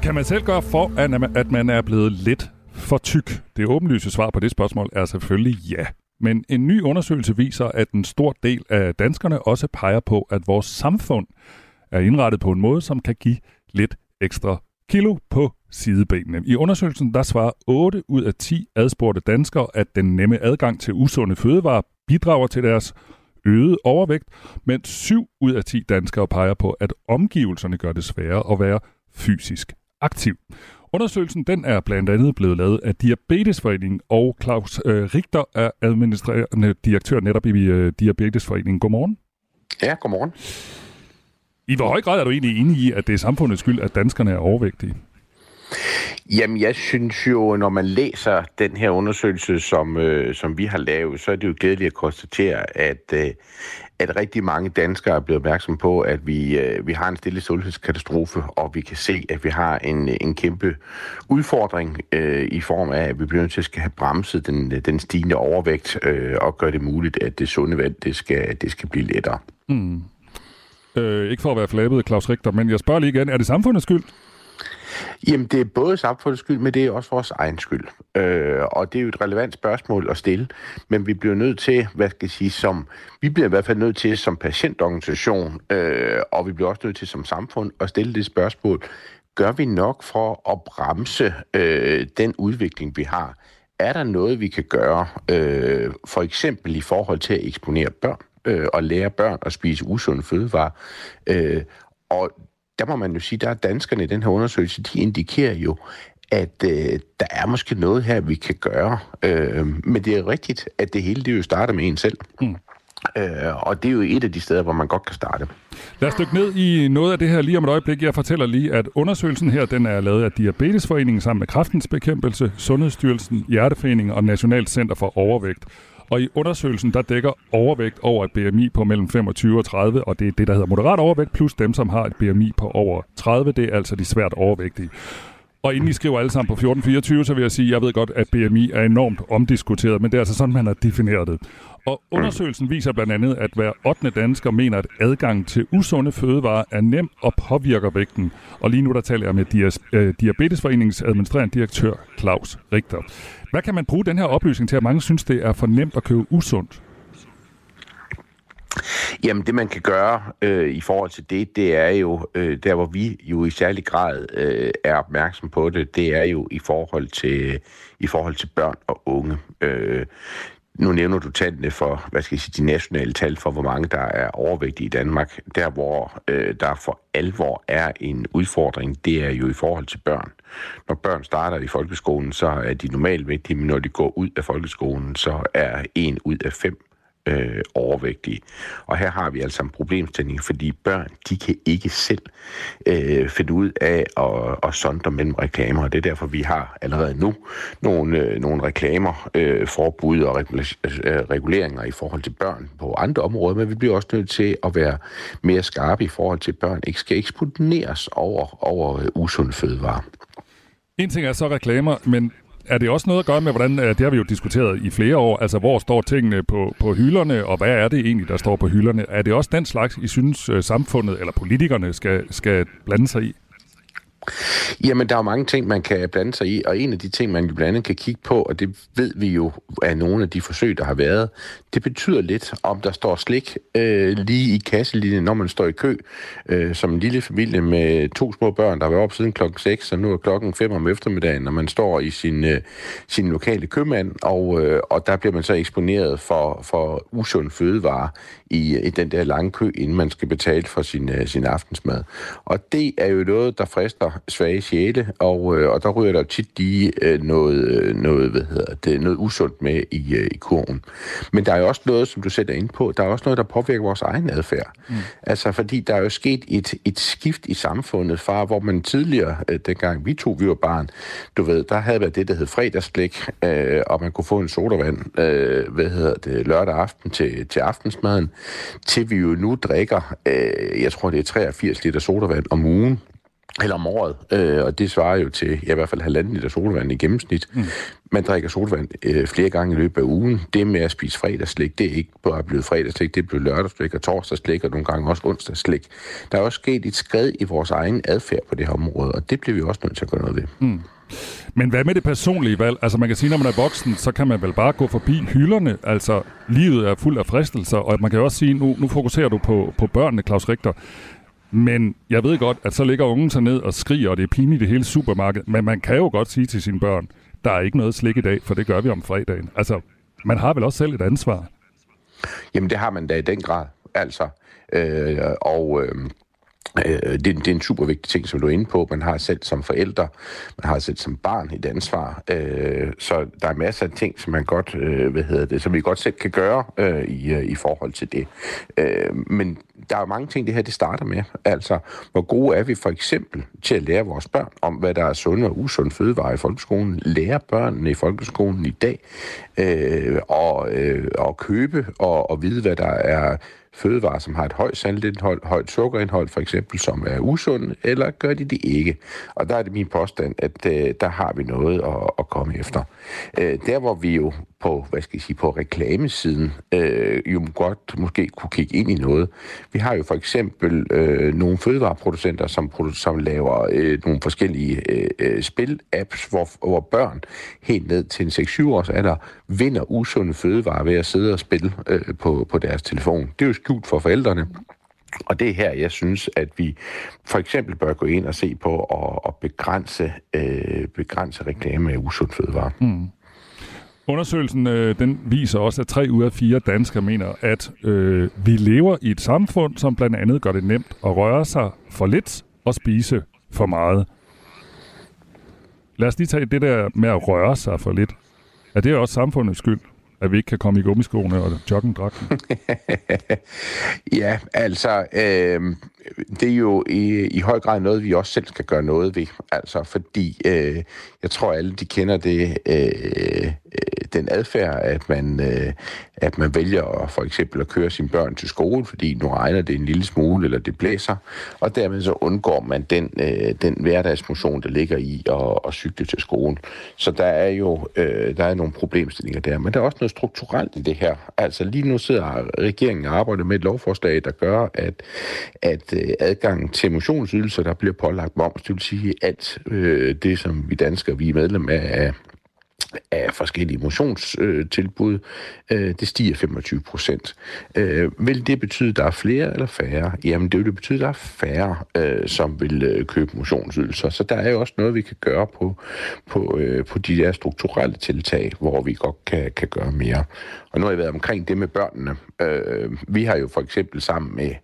Kan man selv gøre for, at man er blevet lidt for tyk? Det åbenlyse svar på det spørgsmål er selvfølgelig ja. Men en ny undersøgelse viser, at en stor del af danskerne også peger på, at vores samfund er indrettet på en måde, som kan give lidt ekstra kilo på sidebenene. I undersøgelsen der svarer 8 ud af 10 adspurgte danskere, at den nemme adgang til usunde fødevarer bidrager til deres øget overvægt, mens 7 ud af 10 danskere peger på, at omgivelserne gør det sværere at være fysisk aktiv. Undersøgelsen den er blandt andet blevet lavet af Diabetesforeningen, og Claus øh, Richter er administrerende direktør netop i øh, Diabetesforeningen. Godmorgen. Ja, godmorgen. I, hvor høj grad er du egentlig enig i, at det er samfundets skyld, at danskerne er overvægtige? Jamen, jeg synes jo, når man læser den her undersøgelse, som, øh, som vi har lavet, så er det jo glædeligt at konstatere, at, øh, at rigtig mange danskere er blevet opmærksom på, at vi, øh, vi har en stille sundhedskatastrofe, og vi kan se, at vi har en, en kæmpe udfordring øh, i form af, at vi bliver nødt til at skal have bremset den, den stigende overvægt øh, og gøre det muligt, at det sunde vand det skal, det skal blive lettere. Mm. Øh, ikke for at være flabet, Claus Richter, men jeg spørger lige igen, er det samfundets skyld? Jamen, det er både samfundets skyld, men det er også vores egen skyld. Øh, og det er jo et relevant spørgsmål at stille, men vi bliver nødt til, hvad skal jeg sige, som, vi bliver i hvert fald nødt til som patientorganisation, øh, og vi bliver også nødt til som samfund at stille det spørgsmål, gør vi nok for at bremse øh, den udvikling, vi har? Er der noget, vi kan gøre, øh, for eksempel i forhold til at eksponere børn? øh, og lære børn at spise usunde fødevarer. Øh, og der må man jo sige, der er danskerne i den her undersøgelse, de indikerer jo, at øh, der er måske noget her, vi kan gøre. Øh, men det er rigtigt, at det hele det jo starter med en selv. Mm. Øh, og det er jo et af de steder, hvor man godt kan starte. Lad os dykke ned i noget af det her lige om et øjeblik. Jeg fortæller lige, at undersøgelsen her den er lavet af Diabetesforeningen sammen med Kraftens Bekæmpelse, Sundhedsstyrelsen, Hjerteforeningen og Nationalt Center for Overvægt. Og i undersøgelsen, der dækker overvægt over et BMI på mellem 25 og 30, og det er det, der hedder moderat overvægt, plus dem, som har et BMI på over 30, det er altså de svært overvægtige. Og inden I skriver alle sammen på 1424, så vil jeg sige, at jeg ved godt, at BMI er enormt omdiskuteret, men det er altså sådan, man har defineret det. Og undersøgelsen viser blandt andet, at hver 8. dansker mener, at adgang til usunde fødevarer er nem og påvirker vægten. Og lige nu der taler jeg med øh, Diabetesforeningens administrerende direktør Claus Richter. Hvad kan man bruge den her oplysning til, at mange synes, det er for nemt at købe usundt? Jamen, det man kan gøre øh, i forhold til det, det er jo, øh, der hvor vi jo i særlig grad øh, er opmærksom på det, det er jo i forhold til, i forhold til børn og unge. Øh, nu nævner du tallene for, hvad skal jeg sige, de nationale tal for, hvor mange der er overvægtige i Danmark. Der, hvor øh, der for alvor er en udfordring, det er jo i forhold til børn. Når børn starter i folkeskolen, så er de normalvægtige, men når de går ud af folkeskolen, så er en ud af fem øh, overvægtige. Og her har vi altså en problemstilling, fordi børn, de kan ikke selv øh, finde ud af at, at sondre mellem reklamer, og det er derfor, vi har allerede nu nogle, øh, nogle reklamer, øh, forbud og øh, reguleringer i forhold til børn på andre områder, men vi bliver også nødt til at være mere skarpe i forhold til, at børn ikke skal eksponeres over, over øh, usunde fødevarer. En ting er så reklamer, men er det også noget at gøre med, hvordan, øh, det har vi jo diskuteret i flere år, altså hvor står tingene på, på hylderne, og hvad er det egentlig, der står på hylderne? Er det også den slags, I synes øh, samfundet eller politikerne skal, skal blande sig i? Jamen, der er jo mange ting, man kan blande sig i, og en af de ting, man blandt andet kan kigge på, og det ved vi jo af nogle af de forsøg, der har været, det betyder lidt, om der står slik øh, lige i kasselinjen, når man står i kø, øh, som en lille familie med to små børn, der har været op siden klokken 6, og nu er klokken 5 om eftermiddagen, når man står i sin, øh, sin lokale købmand, og, øh, og der bliver man så eksponeret for, for usund fødevare i, i den der lange kø, inden man skal betale for sin, øh, sin aftensmad. Og det er jo noget, der frister svage sjæle, og, øh, og der ryger der tit lige øh, noget, øh, noget, hvad hedder det, noget usundt med i, øh, i kurven. Men der er jo også noget, som du sætter ind på, der er også noget, der påvirker vores egen adfærd. Mm. Altså, fordi der er jo sket et, et skift i samfundet fra, hvor man tidligere, øh, dengang vi to, vi var barn, du ved, der havde været det, der hed fredagsblik, øh, og man kunne få en sodavand, øh, hvad hedder det, lørdag aften til, til aftensmaden, til vi jo nu drikker, øh, jeg tror det er 83 liter sodavand om ugen, eller om året, øh, og det svarer jo til ja, i hvert fald halvanden liter sodavand i gennemsnit. Mm. Man drikker sodavand øh, flere gange i løbet af ugen. Det med at spise fredagslik, det er ikke bare blevet fredagslik, det er blevet lørdagslik og torsdagslik, og nogle gange også onsdagslik. Der er også sket et skred i vores egen adfærd på det her område, og det bliver vi også nødt til at gøre noget ved. Mm. Men hvad med det personlige valg? Altså man kan sige, når man er voksen, så kan man vel bare gå forbi hylderne. Altså livet er fuld af fristelser, og man kan også sige, nu, nu fokuserer du på, på børnene, Claus Richter. Men jeg ved godt, at så ligger ungen sig ned og skriger, og det er pinligt i hele supermarkedet. Men man kan jo godt sige til sine børn, der er ikke noget slik i dag, for det gør vi om fredagen. Altså, man har vel også selv et ansvar? Jamen, det har man da i den grad. Altså, øh, og... Øh, Øh, det, det er en super vigtig ting, som du er inde på. Man har selv som forældre, man har selv som barn et ansvar. Øh, så der er masser af ting, som man godt, øh, hvad hedder det, som vi godt selv kan gøre øh, i, øh, i forhold til det. Øh, men der er mange ting, det her det starter med. Altså, hvor gode er vi for eksempel til at lære vores børn om, hvad der er sunde og usunde fødevarer i folkeskolen. Lære børnene i folkeskolen i dag øh, og, øh, og købe og, og vide, hvad der er fødevarer, som har et højt saltindhold, højt sukkerindhold for eksempel, som er usund, eller gør de det ikke? Og der er det min påstand, at øh, der har vi noget at, at komme efter. Øh, der hvor vi jo på, hvad skal jeg sige, på reklamesiden øh, jo godt måske kunne kigge ind i noget. Vi har jo for eksempel øh, nogle fødevareproducenter, som, som laver øh, nogle forskellige øh, øh spil-apps, hvor, hvor børn helt ned til en 6-7 års alder vinder usunde fødevarer ved at sidde og spille øh, på, på deres telefon. Det er jo skjult for forældrene. Og det er her, jeg synes, at vi for eksempel bør gå ind og se på at, at begrænse, øh, begrænse reklame af usund fødevare. Mm. Undersøgelsen øh, den viser også, at tre ud af fire danskere mener, at øh, vi lever i et samfund, som blandt andet gør det nemt at røre sig for lidt og spise for meget. Lad os lige tage det der med at røre sig for lidt. Er det også samfundets skyld? At vi ikke kan komme i gummiskoene og joggingdragten? ja, altså, øh, det er jo i, i høj grad noget, vi også selv skal gøre noget ved. Altså, fordi øh, jeg tror, alle de kender det, øh, øh den adfærd, at man, øh, at man vælger for eksempel at køre sine børn til skole, fordi nu regner det en lille smule, eller det blæser, og dermed så undgår man den, øh, den hverdagsmotion, der ligger i at, at cykle til skolen. Så der er jo øh, der er nogle problemstillinger der, men der er også noget strukturelt i det her. Altså lige nu sidder regeringen og arbejder med et lovforslag, der gør, at, at øh, adgangen til motionsydelser, der bliver pålagt moms, det vil sige alt øh, det, som vi danskere, vi er medlem af, af forskellige motionstilbud, øh, øh det stiger 25 procent. Øh, vil det betyde, at der er flere eller færre? Jamen, det vil det betyde, at der er færre, øh, som vil øh, købe motionsydelser. Så der er jo også noget, vi kan gøre på, på, øh, på de der strukturelle tiltag, hvor vi godt kan, kan gøre mere. Og nu har jeg været omkring det med børnene. Øh, vi har jo for eksempel sammen med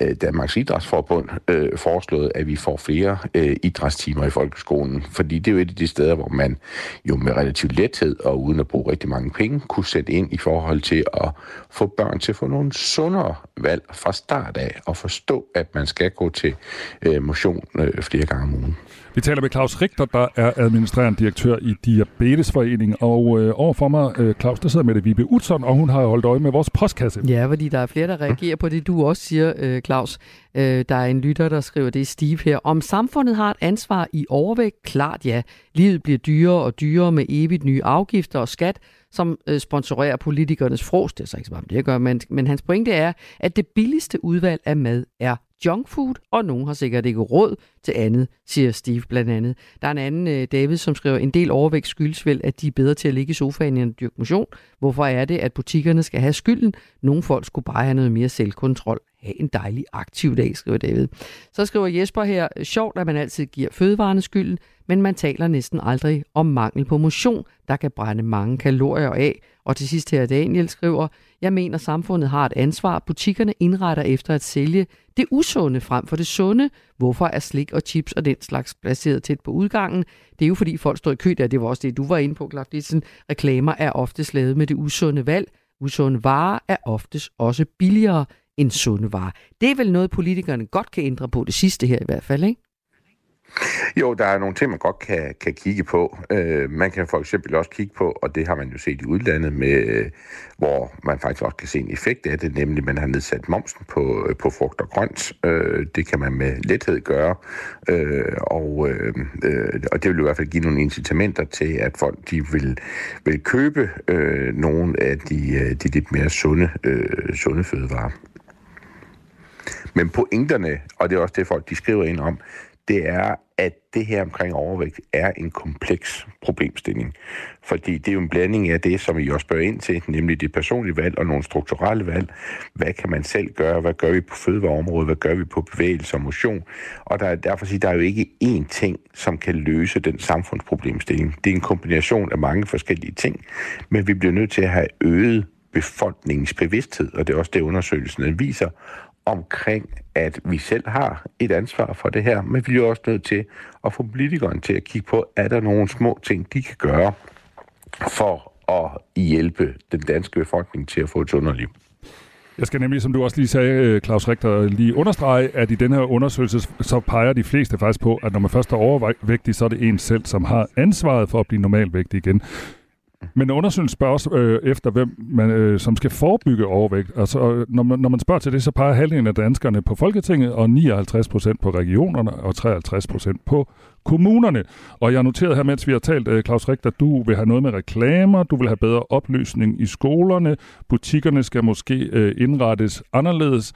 øh, Danmarks Idrætsforbund øh, foreslået, at vi får flere øh, idrætstimer i folkeskolen, fordi det er jo et af de steder, hvor man jo med relativ lethed og uden at bruge rigtig mange penge, kunne sætte ind i forhold til at få børn til at få nogle sundere valg fra start af, og forstå, at man skal gå til øh, motion øh, flere gange om ugen. Vi taler med Claus Richter, der er administrerende direktør i Diabetesforeningen. Og øh, overfor mig, øh, Claus, der sidder med det Vibe Utzon, og hun har holdt øje med vores postkasse. Ja, fordi der er flere, der reagerer på det, du også siger, øh, Claus. Øh, der er en lytter, der skriver, det er Steve her. Om samfundet har et ansvar i overvægt? Klart ja. Livet bliver dyrere og dyrere med evigt nye afgifter og skat, som øh, sponsorerer politikernes frost. Det er så ikke så meget det, gør, men, men hans pointe er, at det billigste udvalg af mad er junk food, og nogen har sikkert ikke råd til andet, siger Steve blandt andet. Der er en anden, øh, David, som skriver, en del overvægt skyldes vel, at de er bedre til at ligge i sofaen end at dyrke motion. Hvorfor er det, at butikkerne skal have skylden? Nogle folk skulle bare have noget mere selvkontrol. Ha' en dejlig aktiv dag, skriver David. Så skriver Jesper her, sjovt, at man altid giver fødevarene skylden, men man taler næsten aldrig om mangel på motion, der kan brænde mange kalorier af. Og til sidst her Daniel skriver, jeg mener, samfundet har et ansvar. Butikkerne indretter efter at sælge det usunde frem for det sunde. Hvorfor er slik og chips og den slags placeret tæt på udgangen? Det er jo fordi folk står i kø der. Det var også det, du var inde på, Clark Reklamer er ofte lavet med det usunde valg. Usunde varer er oftest også billigere end sunde varer. Det er vel noget, politikerne godt kan ændre på det sidste her i hvert fald, ikke? Jo, der er nogle ting, man godt kan, kan kigge på. Øh, man kan for eksempel også kigge på, og det har man jo set i udlandet, med, hvor man faktisk også kan se en effekt af det, nemlig man har nedsat momsen på, på frugt og grønt. Øh, det kan man med lethed gøre, øh, og, øh, og det vil i hvert fald give nogle incitamenter til, at folk de vil, vil købe øh, nogle af de, øh, de lidt mere sunde, øh, sunde fødevarer. Men pointerne, og det er også det, folk de skriver ind om, det er, at det her omkring overvægt er en kompleks problemstilling. Fordi det er jo en blanding af det, som I også spørger ind til, nemlig det personlige valg og nogle strukturelle valg. Hvad kan man selv gøre? Hvad gør vi på fødevareområdet? Hvad gør vi på bevægelse og motion? Og der er, derfor siger der er jo ikke én ting, som kan løse den samfundsproblemstilling. Det er en kombination af mange forskellige ting, men vi bliver nødt til at have øget befolkningens bevidsthed, og det er også det, undersøgelsen viser, omkring, at vi selv har et ansvar for det her, men vi er også nødt til at få politikerne til at kigge på, er der nogle små ting, de kan gøre for at hjælpe den danske befolkning til at få et sundere liv. Jeg skal nemlig, som du også lige sagde, øh, Claus Richter, lige understrege, at i den her undersøgelse, så peger de fleste faktisk på, at når man først er overvægtig, så er det en selv, som har ansvaret for at blive normalvægtig igen. Men undersøgelsen spørger også øh, efter, hvem man, øh, som skal forebygge overvægt. Altså, når, man, når man spørger til det, så peger halvdelen af danskerne på Folketinget, og 59 procent på regionerne, og 53 procent på kommunerne. Og jeg har noteret her, mens vi har talt, øh, Claus Richter, du vil have noget med reklamer, du vil have bedre opløsning i skolerne, butikkerne skal måske øh, indrettes anderledes.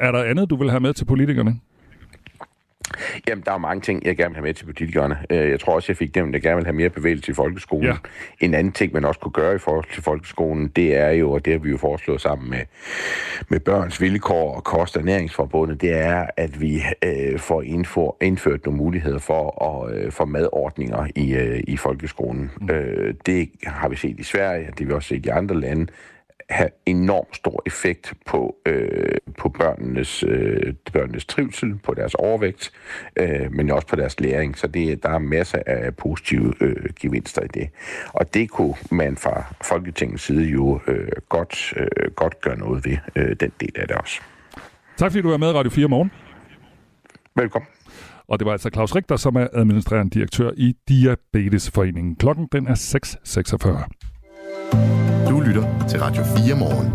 Er der andet, du vil have med til politikerne? Jamen, der er mange ting, jeg gerne vil have med til politikerne. Øh, jeg tror også, jeg fik dem, jeg gerne vil have mere bevægelse i folkeskolen. Ja. En anden ting, man også kunne gøre i forhold til folkeskolen, det er jo, og det har vi jo foreslået sammen med, med Børns Vilkår og Kost- og Næringsforbundet, det er, at vi øh, får indfor, indført nogle muligheder for at øh, få madordninger i, øh, i folkeskolen. Mm. Øh, det har vi set i Sverige, det har vi også set i andre lande have enormt stor effekt på, øh, på børnenes, øh, børnenes trivsel, på deres overvægt, øh, men også på deres læring. Så det, der er masser af positive øh, gevinster i det. Og det kunne man fra Folketingets side jo øh, godt, øh, godt gøre noget ved, øh, den del af det også. Tak fordi du var med i Radio 4 morgen. Velkommen. Og det var altså Claus Richter, som er administrerende direktør i Diabetesforeningen. Klokken den er 6.46. Lytter til Radio 4 morgen.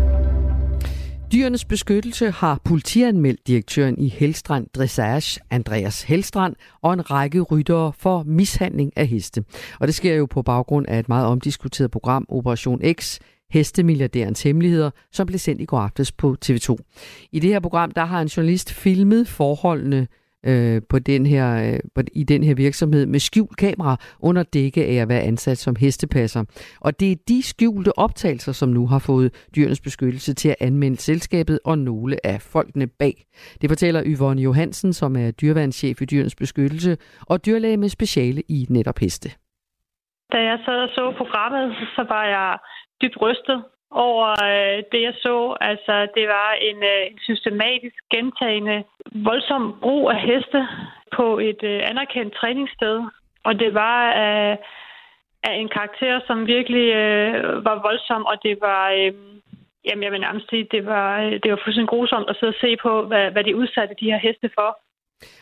Dyrenes Beskyttelse har politianmeldt direktøren i Helstrand Dressage, Andreas Helstrand, og en række ryttere for mishandling af heste. Og det sker jo på baggrund af et meget omdiskuteret program, Operation X, Hestemilliardærens Hemmeligheder, som blev sendt i går aftes på TV2. I det her program, der har en journalist filmet forholdene øh, på den her, øh, på, i den her virksomhed med skjult kamera under dække af at være ansat som hestepasser. Og det er de skjulte optagelser, som nu har fået dyrenes beskyttelse til at anmelde selskabet og nogle af folkene bag. Det fortæller Yvonne Johansen, som er dyrevandschef i dyrenes beskyttelse og dyrlæge med speciale i netop heste. Da jeg sad og så programmet, så var jeg dybt rystet over øh, det, jeg så. Altså, det var en, øh, en systematisk gentagende voldsom brug af heste på et øh, anerkendt træningssted. Og det var øh, af en karakter, som virkelig øh, var voldsom, og det var... Øh, Jamen, jeg vil nærmest sige, det var, øh, det var fuldstændig grusomt at sidde og se på, hvad, hvad de udsatte de her heste for.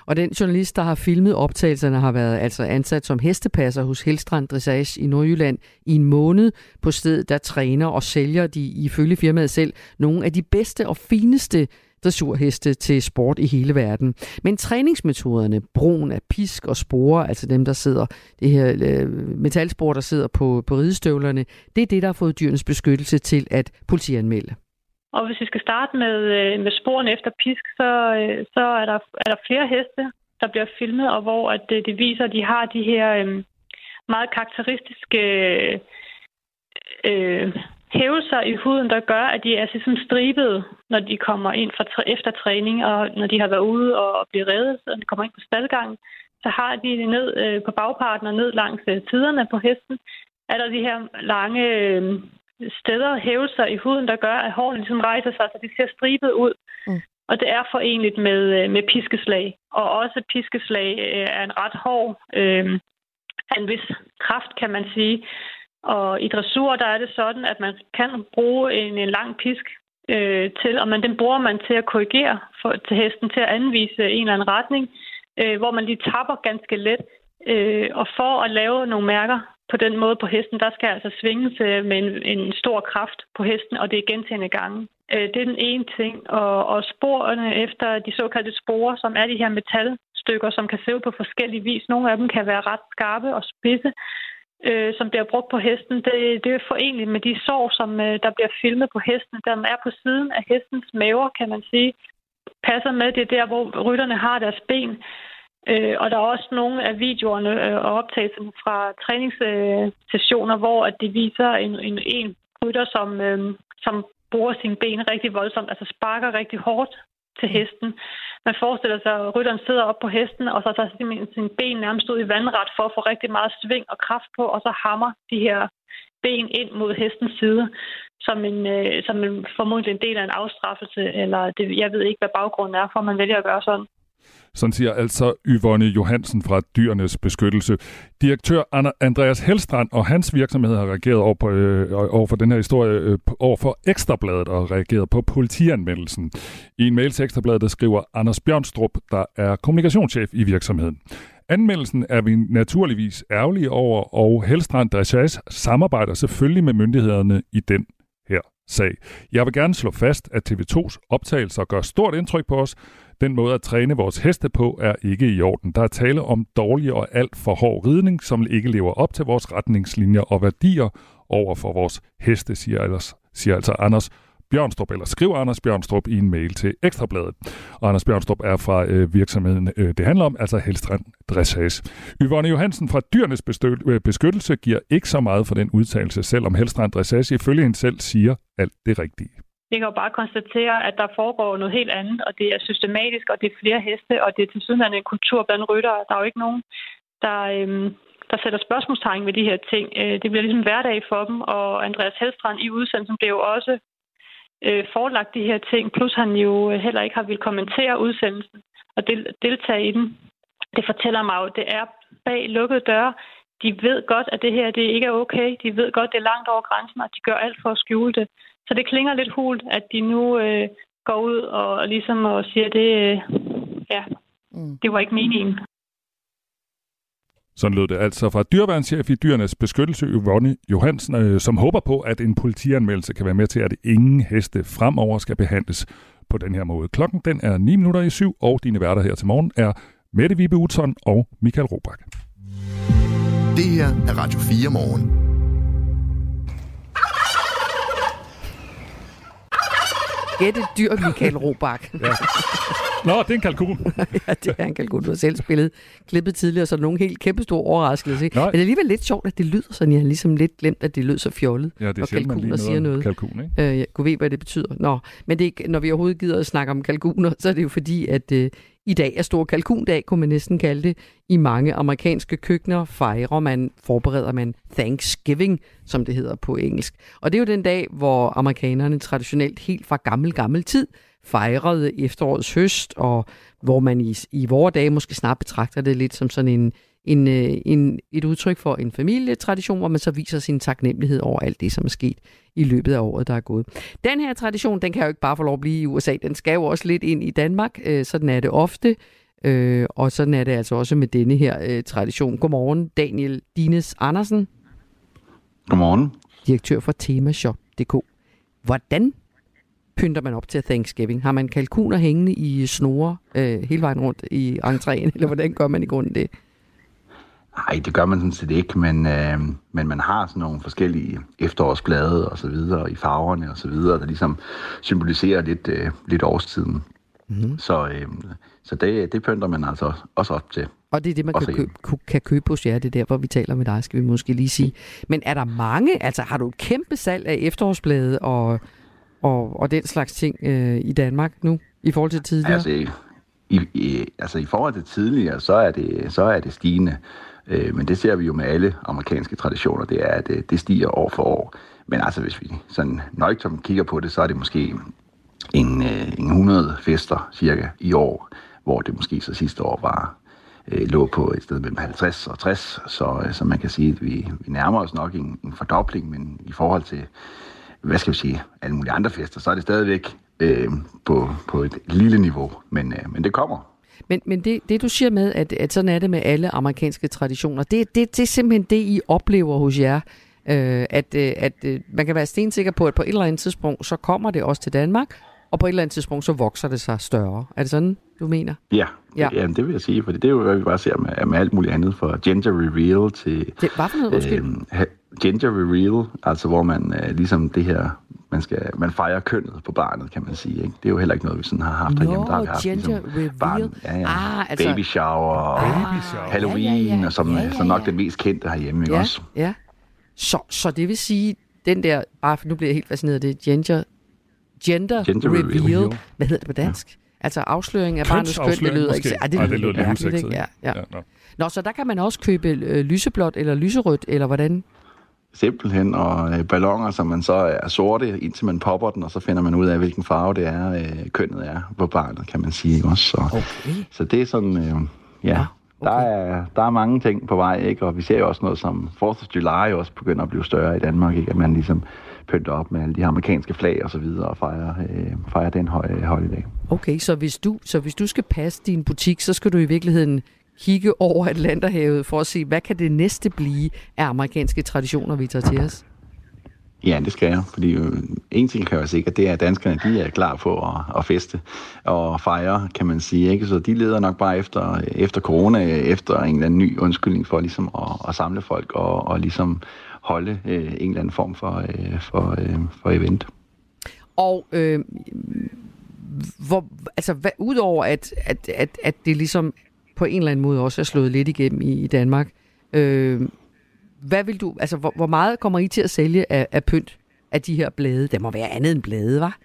Og den journalist, der har filmet optagelserne, har været altså ansat som hestepasser hos Helstrand Dressage i Nordjylland i en måned på stedet, der træner og sælger de, ifølge firmaet selv, nogle af de bedste og fineste dressurheste til sport i hele verden. Men træningsmetoderne, brugen af pisk og spore, altså dem, der sidder, det her øh, metalspor, der sidder på, på ridestøvlerne, det er det, der har fået dyrenes beskyttelse til at politianmelde. Og hvis vi skal starte med, øh, med sporene efter pisk, så, øh, så er, der, er der flere heste, der bliver filmet, og hvor at det, det viser, at de har de her øh, meget karakteristiske øh, hævelser i huden, der gør, at de er altså sådan stribede, når de kommer ind fra efter træning, og når de har været ude og, og bliver reddet, og de kommer ind på staldgangen, så har de ned øh, på bagparten og ned langs øh, tiderne på hesten, er der de her lange øh, steder hævelser i huden, der gør, at hårene ligesom rejser sig, så de ser stribet ud. Mm. Og det er forenligt med, øh, med piskeslag. Og også piskeslag øh, er en ret hård, øh, en vis kraft, kan man sige. Og i dressur, der er det sådan, at man kan bruge en, en lang pisk øh, til, og man, den bruger man til at korrigere for, til hesten, til at anvise en eller anden retning, øh, hvor man lige tapper ganske let. Øh, og for at lave nogle mærker på den måde på hesten, der skal altså svinges øh, med en, en stor kraft på hesten, og det er gentagende gange. Øh, det er den ene ting. Og, og sporene efter de såkaldte sporer, som er de her metalstykker, som kan se ud på forskellige vis. Nogle af dem kan være ret skarpe og spidse, øh, som bliver brugt på hesten. Det, det er forenligt med de sår, som øh, der bliver filmet på hesten. Der er på siden af hestens maver, kan man sige. Passer med, det er der, hvor rytterne har deres ben. Øh, og der er også nogle af videoerne øh, og optagelserne fra træningssessioner, hvor at de viser en, en, en rytter, som, øh, som bruger sine ben rigtig voldsomt, altså sparker rigtig hårdt til hesten. Man forestiller sig, at rytteren sidder op på hesten, og så tager simpelthen sin ben nærmest ud i vandret for at få rigtig meget sving og kraft på, og så hammer de her ben ind mod hestens side, som en, øh, som en formodentlig en del af en afstraffelse, eller det, jeg ved ikke, hvad baggrunden er for, at man vælger at gøre sådan. Sådan siger altså Yvonne Johansen fra Dyrenes Beskyttelse. Direktør Andreas Helstrand og hans virksomhed har reageret over, på, øh, over for den her historie øh, over for Ekstrabladet og reageret på politianmeldelsen. I en mail til Ekstrabladet, der skriver Anders Bjørnstrup, der er kommunikationschef i virksomheden. Anmeldelsen er vi naturligvis ærgerlige over, og Helstrand Dressage samarbejder selvfølgelig med myndighederne i den sag. Jeg vil gerne slå fast, at TV2's optagelser gør stort indtryk på os, den måde at træne vores heste på er ikke i orden. Der er tale om dårlig og alt for hård ridning, som ikke lever op til vores retningslinjer og værdier over for vores heste, siger, ellers, siger altså Anders Bjørnstrup, eller skriver Anders Bjørnstrup i en mail til Ekstrabladet. Og Anders Bjørnstrup er fra øh, virksomheden, øh, det handler om, altså Helstrand Dressage. Yvonne Johansen fra Dyrenes øh, Beskyttelse giver ikke så meget for den udtalelse, selvom Helstrand Dressage ifølge hende selv siger alt det rigtige. Jeg kan jo bare konstatere, at der foregår noget helt andet, og det er systematisk, og det er flere heste, og det er til syden en kultur blandt ryttere. Der er jo ikke nogen, der, øhm, der sætter spørgsmålstegn ved de her ting. Øh, det bliver ligesom hverdag for dem, og Andreas Helstrand i udsendelsen blev jo også øh, forelagt de her ting, plus han jo heller ikke har vil kommentere udsendelsen og del- deltage i den. Det fortæller mig jo, at det er bag lukkede døre. De ved godt, at det her det ikke er okay. De ved godt, at det er langt over grænsen, og de gør alt for at skjule det. Så det klinger lidt hult, at de nu øh, går ud og, og ligesom og siger, det, øh, ja, mm. det var ikke meningen. Sådan lød det altså fra dyreværnschef i Dyrenes Beskyttelse, Yvonne Johansen, øh, som håber på, at en politianmeldelse kan være med til, at ingen heste fremover skal behandles på den her måde. Klokken den er 9 minutter i syv, og dine værter her til morgen er Mette Vibe Utzon og Michael Robach. Det her er Radio 4 morgen. Gæt et dyr, Michael Robach. ja. Nå, det er en kalkun. ja, det er en kalkun. Du har selv spillet klippet tidligere, så nogen helt kæmpe stor overraskelse. Ikke? Men det er alligevel lidt sjovt, at det lyder sådan. Jeg har ligesom lidt glemt, at det lød så fjollet. Ja, det er og kalkuner siger noget. Kalkun, ikke? Øh, jeg kunne ved, hvad det betyder. Nå, men det er, når vi overhovedet gider at snakke om kalkuner, så er det jo fordi, at øh, i dag er stor kalkundag, kunne man næsten kalde det. I mange amerikanske køkkener fejrer man, forbereder man Thanksgiving, som det hedder på engelsk. Og det er jo den dag, hvor amerikanerne traditionelt helt fra gammel, gammel tid fejrede efterårets høst, og hvor man i, i vores dage måske snart betragter det lidt som sådan en, en, øh, en, et udtryk for en familietradition, hvor man så viser sin taknemmelighed over alt det, som er sket i løbet af året, der er gået. Den her tradition, den kan jo ikke bare få lov at blive i USA, den skal jo også lidt ind i Danmark, øh, sådan er det ofte, øh, og sådan er det altså også med denne her tradition. Godmorgen, Daniel Dines Andersen. Godmorgen. Direktør for Temashop.dk. Hvordan pynter man op til Thanksgiving? Har man kalkuner hængende i snore øh, hele vejen rundt i entréen, eller hvordan gør man i grunden det? Nej, det gør man sådan set ikke, men, øh, men man har sådan nogle forskellige efterårsblade og så videre, i farverne og så videre, der ligesom symboliserer lidt, øh, lidt årstiden. Mm-hmm. Så, øh, så det, det pynter man altså også op til. Og det er det, man kan købe, kan købe hos jer. Det er der, hvor vi taler med dig, skal vi måske lige sige. Men er der mange, altså har du et kæmpe salg af efterårsblade og, og, og den slags ting øh, i Danmark nu, i forhold til tidligere? Altså, i, i, altså i forhold til tidligere, så er det, så er det stigende. Øh, men det ser vi jo med alle amerikanske traditioner, det er, at øh, det, stiger år for år. Men altså, hvis vi sådan nøjtomt kigger på det, så er det måske en, øh, en 100 fester cirka i år, hvor det måske så sidste år var øh, lå på et sted mellem 50 og 60, så, øh, så man kan sige, at vi, vi nærmer os nok en, en fordobling, men i forhold til, hvad skal vi sige, alle mulige andre fester, så er det stadigvæk øh, på, på et lille niveau, men, øh, men det kommer. Men, men det, det, du siger med, at, at sådan er det med alle amerikanske traditioner, det, det, det er simpelthen det, I oplever hos jer. Øh, at øh, at øh, man kan være stensikker på, at på et eller andet tidspunkt, så kommer det også til Danmark, og på et eller andet tidspunkt, så vokser det sig større. Er det sådan, du mener? Ja, ja. ja det vil jeg sige, for det er jo, hvad vi bare ser med, med alt muligt andet, fra gender reveal til... Det, hvad for noget, øh, Gender reveal, altså hvor man øh, ligesom det her man, skal, man fejrer kønnet på barnet, kan man sige. Ikke? Det er jo heller ikke noget, vi sådan har haft derhjemme. Der har vi haft gender ligesom, reveal. Barn, ja, ja. Ah, altså, baby shower og baby shower. Halloween, ja, ja, ja. og som, ja, ja, ja. som nok det mest kendte herhjemme. Ikke ja, også? Ja, så, så det vil sige, den der, bare for nu bliver jeg helt fascineret af det, gender, gender, gender reveal. reveal. Hvad hedder det på dansk? Ja. Altså afsløring af barnets køn, det lyder ikke... Ej, det, Ej, det lyder lidt mærkeligt, Ja, ja. ja no. Nå, så der kan man også købe øh, lyseblåt eller lyserødt, eller hvordan? simpelthen, og øh, ballonger, som man så er sorte, indtil man popper den, og så finder man ud af, hvilken farve det er, øh, kønnet er på barnet, kan man sige. Ikke? Også, så, Okay. så det er sådan, øh, ja, okay. der, er, der er mange ting på vej, ikke? og vi ser jo også noget som 4th of July også begynder at blive større i Danmark, ikke? at man ligesom pynter op med alle de amerikanske flag og så videre, og fejrer, øh, fejrer den høje holiday. Okay, så hvis, du, så hvis du skal passe din butik, så skal du i virkeligheden kigge over Atlanterhavet for at se, hvad kan det næste blive af amerikanske traditioner, vi tager til os? Ja, det skal jeg, fordi øh, en ting kan jeg være sikker, det er, at danskerne de er klar på at, at feste og fejre, kan man sige. Ikke? Så de leder nok bare efter, efter corona, efter en eller anden ny undskyldning for ligesom at, at samle folk og, og ligesom holde øh, en eller anden form for, øh, for, øh, for event. Og øh, hvor, altså, hvad, udover at, at, at, at det ligesom på en eller anden måde også er slået lidt igennem i, i Danmark, øh, hvad vil du, altså, hvor, hvor meget kommer I til at sælge af, af pynt af de her blade? Der må være andet end blade, var?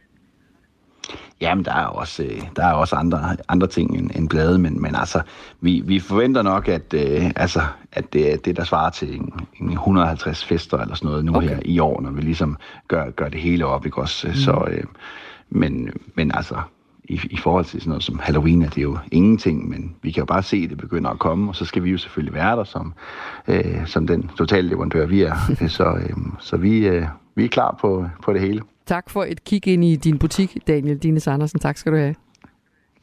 Jamen, der er også, øh, der er også andre, andre ting end, end blade, men, men altså, vi, vi forventer nok, at, øh, altså, at det det, der svarer til en, en 150 fester eller sådan noget nu okay. her i år, når vi ligesom gør, gør det hele op, ikke også? Mm. Så, øh, men, men altså, i, i forhold til sådan noget som Halloween, er det jo ingenting, men vi kan jo bare se, at det begynder at komme, og så skal vi jo selvfølgelig være der som, øh, som den totale leverandør, vi er. så øh, så vi, øh, vi er klar på, på det hele. Tak for et kig ind i din butik, Daniel Dines Andersen. Tak skal du have.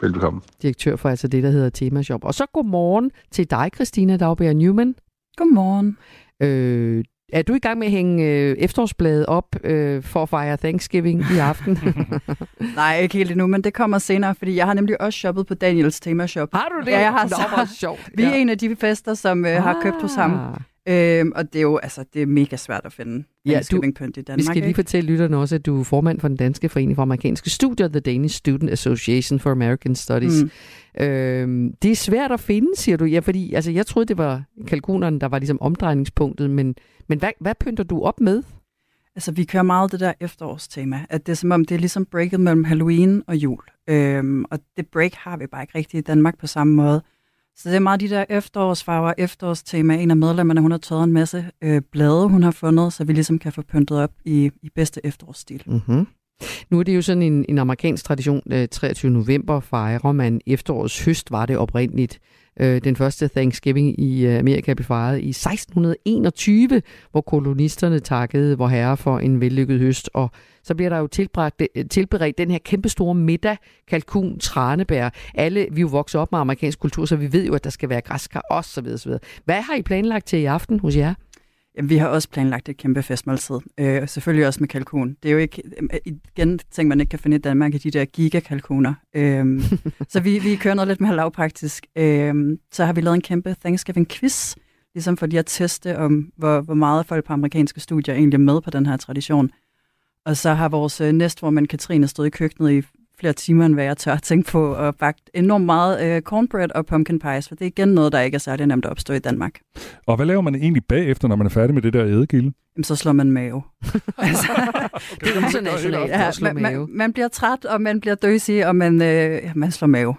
Velbekomme. Direktør for altså det, der hedder Temashop. Og så godmorgen til dig, Christina Dagbjerg Newman. Godmorgen. Øh, er du i gang med at hænge øh, efterårsbladet op øh, for at fejre Thanksgiving i aften? Nej, ikke helt endnu, men det kommer senere, fordi jeg har nemlig også shoppet på Daniels temashop. Har du det? Ja, jeg har Nå, så. sjovt. Vi er Ja. en af de fester, som øh, har købt hos ham. Øhm, og det er jo altså, det er mega svært at finde Ja, du- Thanksgiving-pynt i Danmark. Vi skal lige ikke? fortælle lytterne også, at du er formand for den danske forening for amerikanske studier, The Danish Student Association for American Studies. Mm. Øhm, det er svært at finde, siger du. Ja, fordi altså, jeg troede, det var kalkunerne, der var ligesom omdrejningspunktet, men, men hvad, hvad pynter du op med? Altså, vi kører meget det der efterårstema, at det er som om, det er ligesom breaket mellem Halloween og jul. Øhm, og det break har vi bare ikke rigtigt i Danmark på samme måde. Så det er meget de der efterårsfarver, efterårstema. En af medlemmerne, hun har taget en masse øh, blade, hun har fundet, så vi ligesom kan få pyntet op i, i bedste efterårsstil. Mm-hmm. Nu er det jo sådan en, en amerikansk tradition, øh, 23. november fejrer man efterårets høst, var det oprindeligt. Øh, den første Thanksgiving i øh, Amerika blev fejret i 1621, hvor kolonisterne takkede vor herre for en vellykket høst, og så bliver der jo tilbragt, øh, tilberedt den her kæmpestore middag, kalkun, tranebær. Alle, vi jo vokser op med amerikansk kultur, så vi ved jo, at der skal være græskar osv. osv. Hvad har I planlagt til i aften hos jer? Jamen, vi har også planlagt et kæmpe festmåltid. Øh, selvfølgelig også med kalkun. Det er jo ikke, øh, igen, ting man ikke kan finde i Danmark, er de der gigakalkuner. Øh, så vi, vi kører noget lidt mere lavpraktisk. Øh, så har vi lavet en kæmpe Thanksgiving-quiz, ligesom for lige at teste, om hvor, hvor meget folk på amerikanske studier egentlig er med på den her tradition. Og så har vores øh, næstformand Katrine stået i køkkenet i flere timer, end hvad jeg tør at tænke på, og bagt enormt meget øh, cornbread og pumpkin pies, for det er igen noget, der ikke er særlig nemt at opstå i Danmark. Og hvad laver man egentlig bagefter, når man er færdig med det der ædegilde? Jamen, så slår man mave. altså, Det er internationalt ja, man, mave. man, man bliver træt, og man bliver døsig, og man, øh, ja, man slår mave.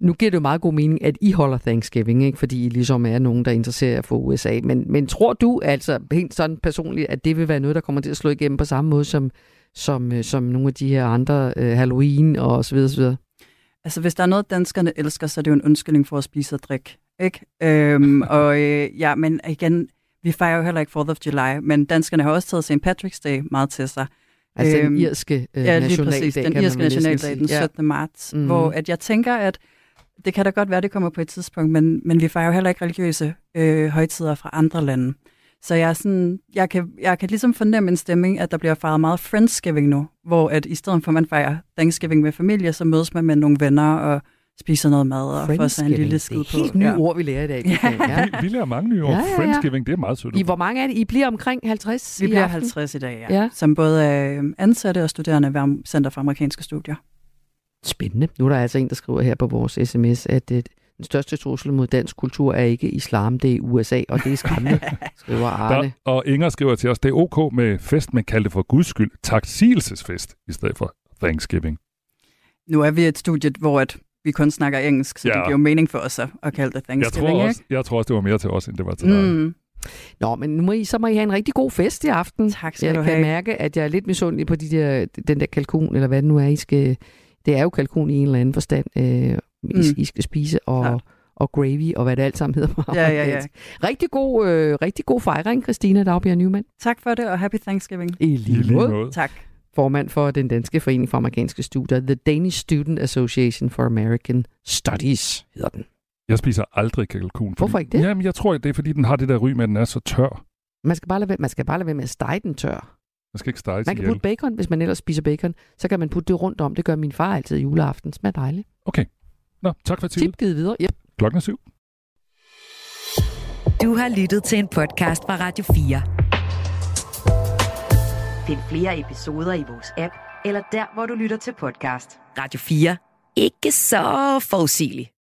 Nu giver det jo meget god mening, at I holder Thanksgiving, ikke? fordi I ligesom er nogen, der interesserer jer for USA. Men, men tror du altså helt sådan personligt, at det vil være noget, der kommer til at slå igennem på samme måde som, som, øh, som nogle af de her andre øh, Halloween og så videre, så videre? Altså, hvis der er noget, danskerne elsker, så er det jo en undskyldning for at spise og drikke. Ikke? Øhm, og øh, ja, men igen, vi fejrer jo heller ikke 4th of July, men danskerne har også taget St. Patrick's Day meget til sig. Altså den irske øh, ja, nationaldag, præcis, den irske nationaldag, den sige. Ja. 17. marts, mm. hvor at jeg tænker, at det kan da godt være, det kommer på et tidspunkt, men, men vi fejrer jo heller ikke religiøse øh, højtider fra andre lande. Så jeg, er sådan, jeg, kan, jeg kan ligesom fornemme en stemning, at der bliver fejret meget Friendsgiving nu, hvor at i stedet for, at man fejrer Thanksgiving med familie, så mødes man med nogle venner og spiser noget mad og får sig en lille skid det på. er helt nye ord, vi lærer i dag. Ja. Vi, vi lærer mange nye ord. Ja, ja, ja. Friendsgiving, det er meget sødt. I hvor mange er det? I bliver omkring 50 Vi i bliver aften? 50 i dag, ja. Ja. ja. Som både er øh, ansatte og studerende ved Center for Amerikanske Studier. Spændende. Nu er der altså en, der skriver her på vores sms, at øh, den største trussel mod dansk kultur er ikke islam, det er USA, og det er skræmmende, skriver Arne. Der, og Inger skriver til os, det er ok med fest, men kald det for guds skyld taksigelsesfest, i stedet for Thanksgiving. Nu er vi et studie, hvor at vi kun snakker engelsk, så Ja. det giver jo mening for os at, at kalde det Jeg Thanksgiving. tror, ikke? også, jeg tror også, det var mere til os, end det var til dig. Mm. Nå, men nu må I, så må I have en rigtig god fest i aften. Tak skal jeg du kan have. mærke, at jeg er lidt misundelig på de der, den der kalkun, eller hvad det nu er, I skal... Det er jo kalkun i en eller anden forstand, øh, Mm. I skal spise, og, og gravy, og hvad det alt sammen hedder på Ja, ja, ja. Rigtig god, øh, rigtig god fejring, Christina Dagbjerg Newman. Tak for det, og happy Thanksgiving. I lige måde. Tak. Formand for den danske forening for amerikanske studier, The Danish Student Association for American Studies, hedder den. Jeg spiser aldrig kalkun. Fordi, Hvorfor ikke det? Jamen, jeg tror, det er, fordi den har det der ry med, at den er så tør. Man skal bare lade være, man skal bare lade være med at stege den tør. Man skal ikke steges Man kan ihjel. putte bacon, hvis man ellers spiser bacon. Så kan man putte det rundt om. Det gør min far altid juleaften. Smager dejligt. Okay. Nå, tak for tid. Tip givet videre. Yep. Klokken er syv. Du har lyttet til en podcast fra Radio 4. Find flere episoder i vores app, eller der, hvor du lytter til podcast. Radio 4. Ikke så forudsigeligt.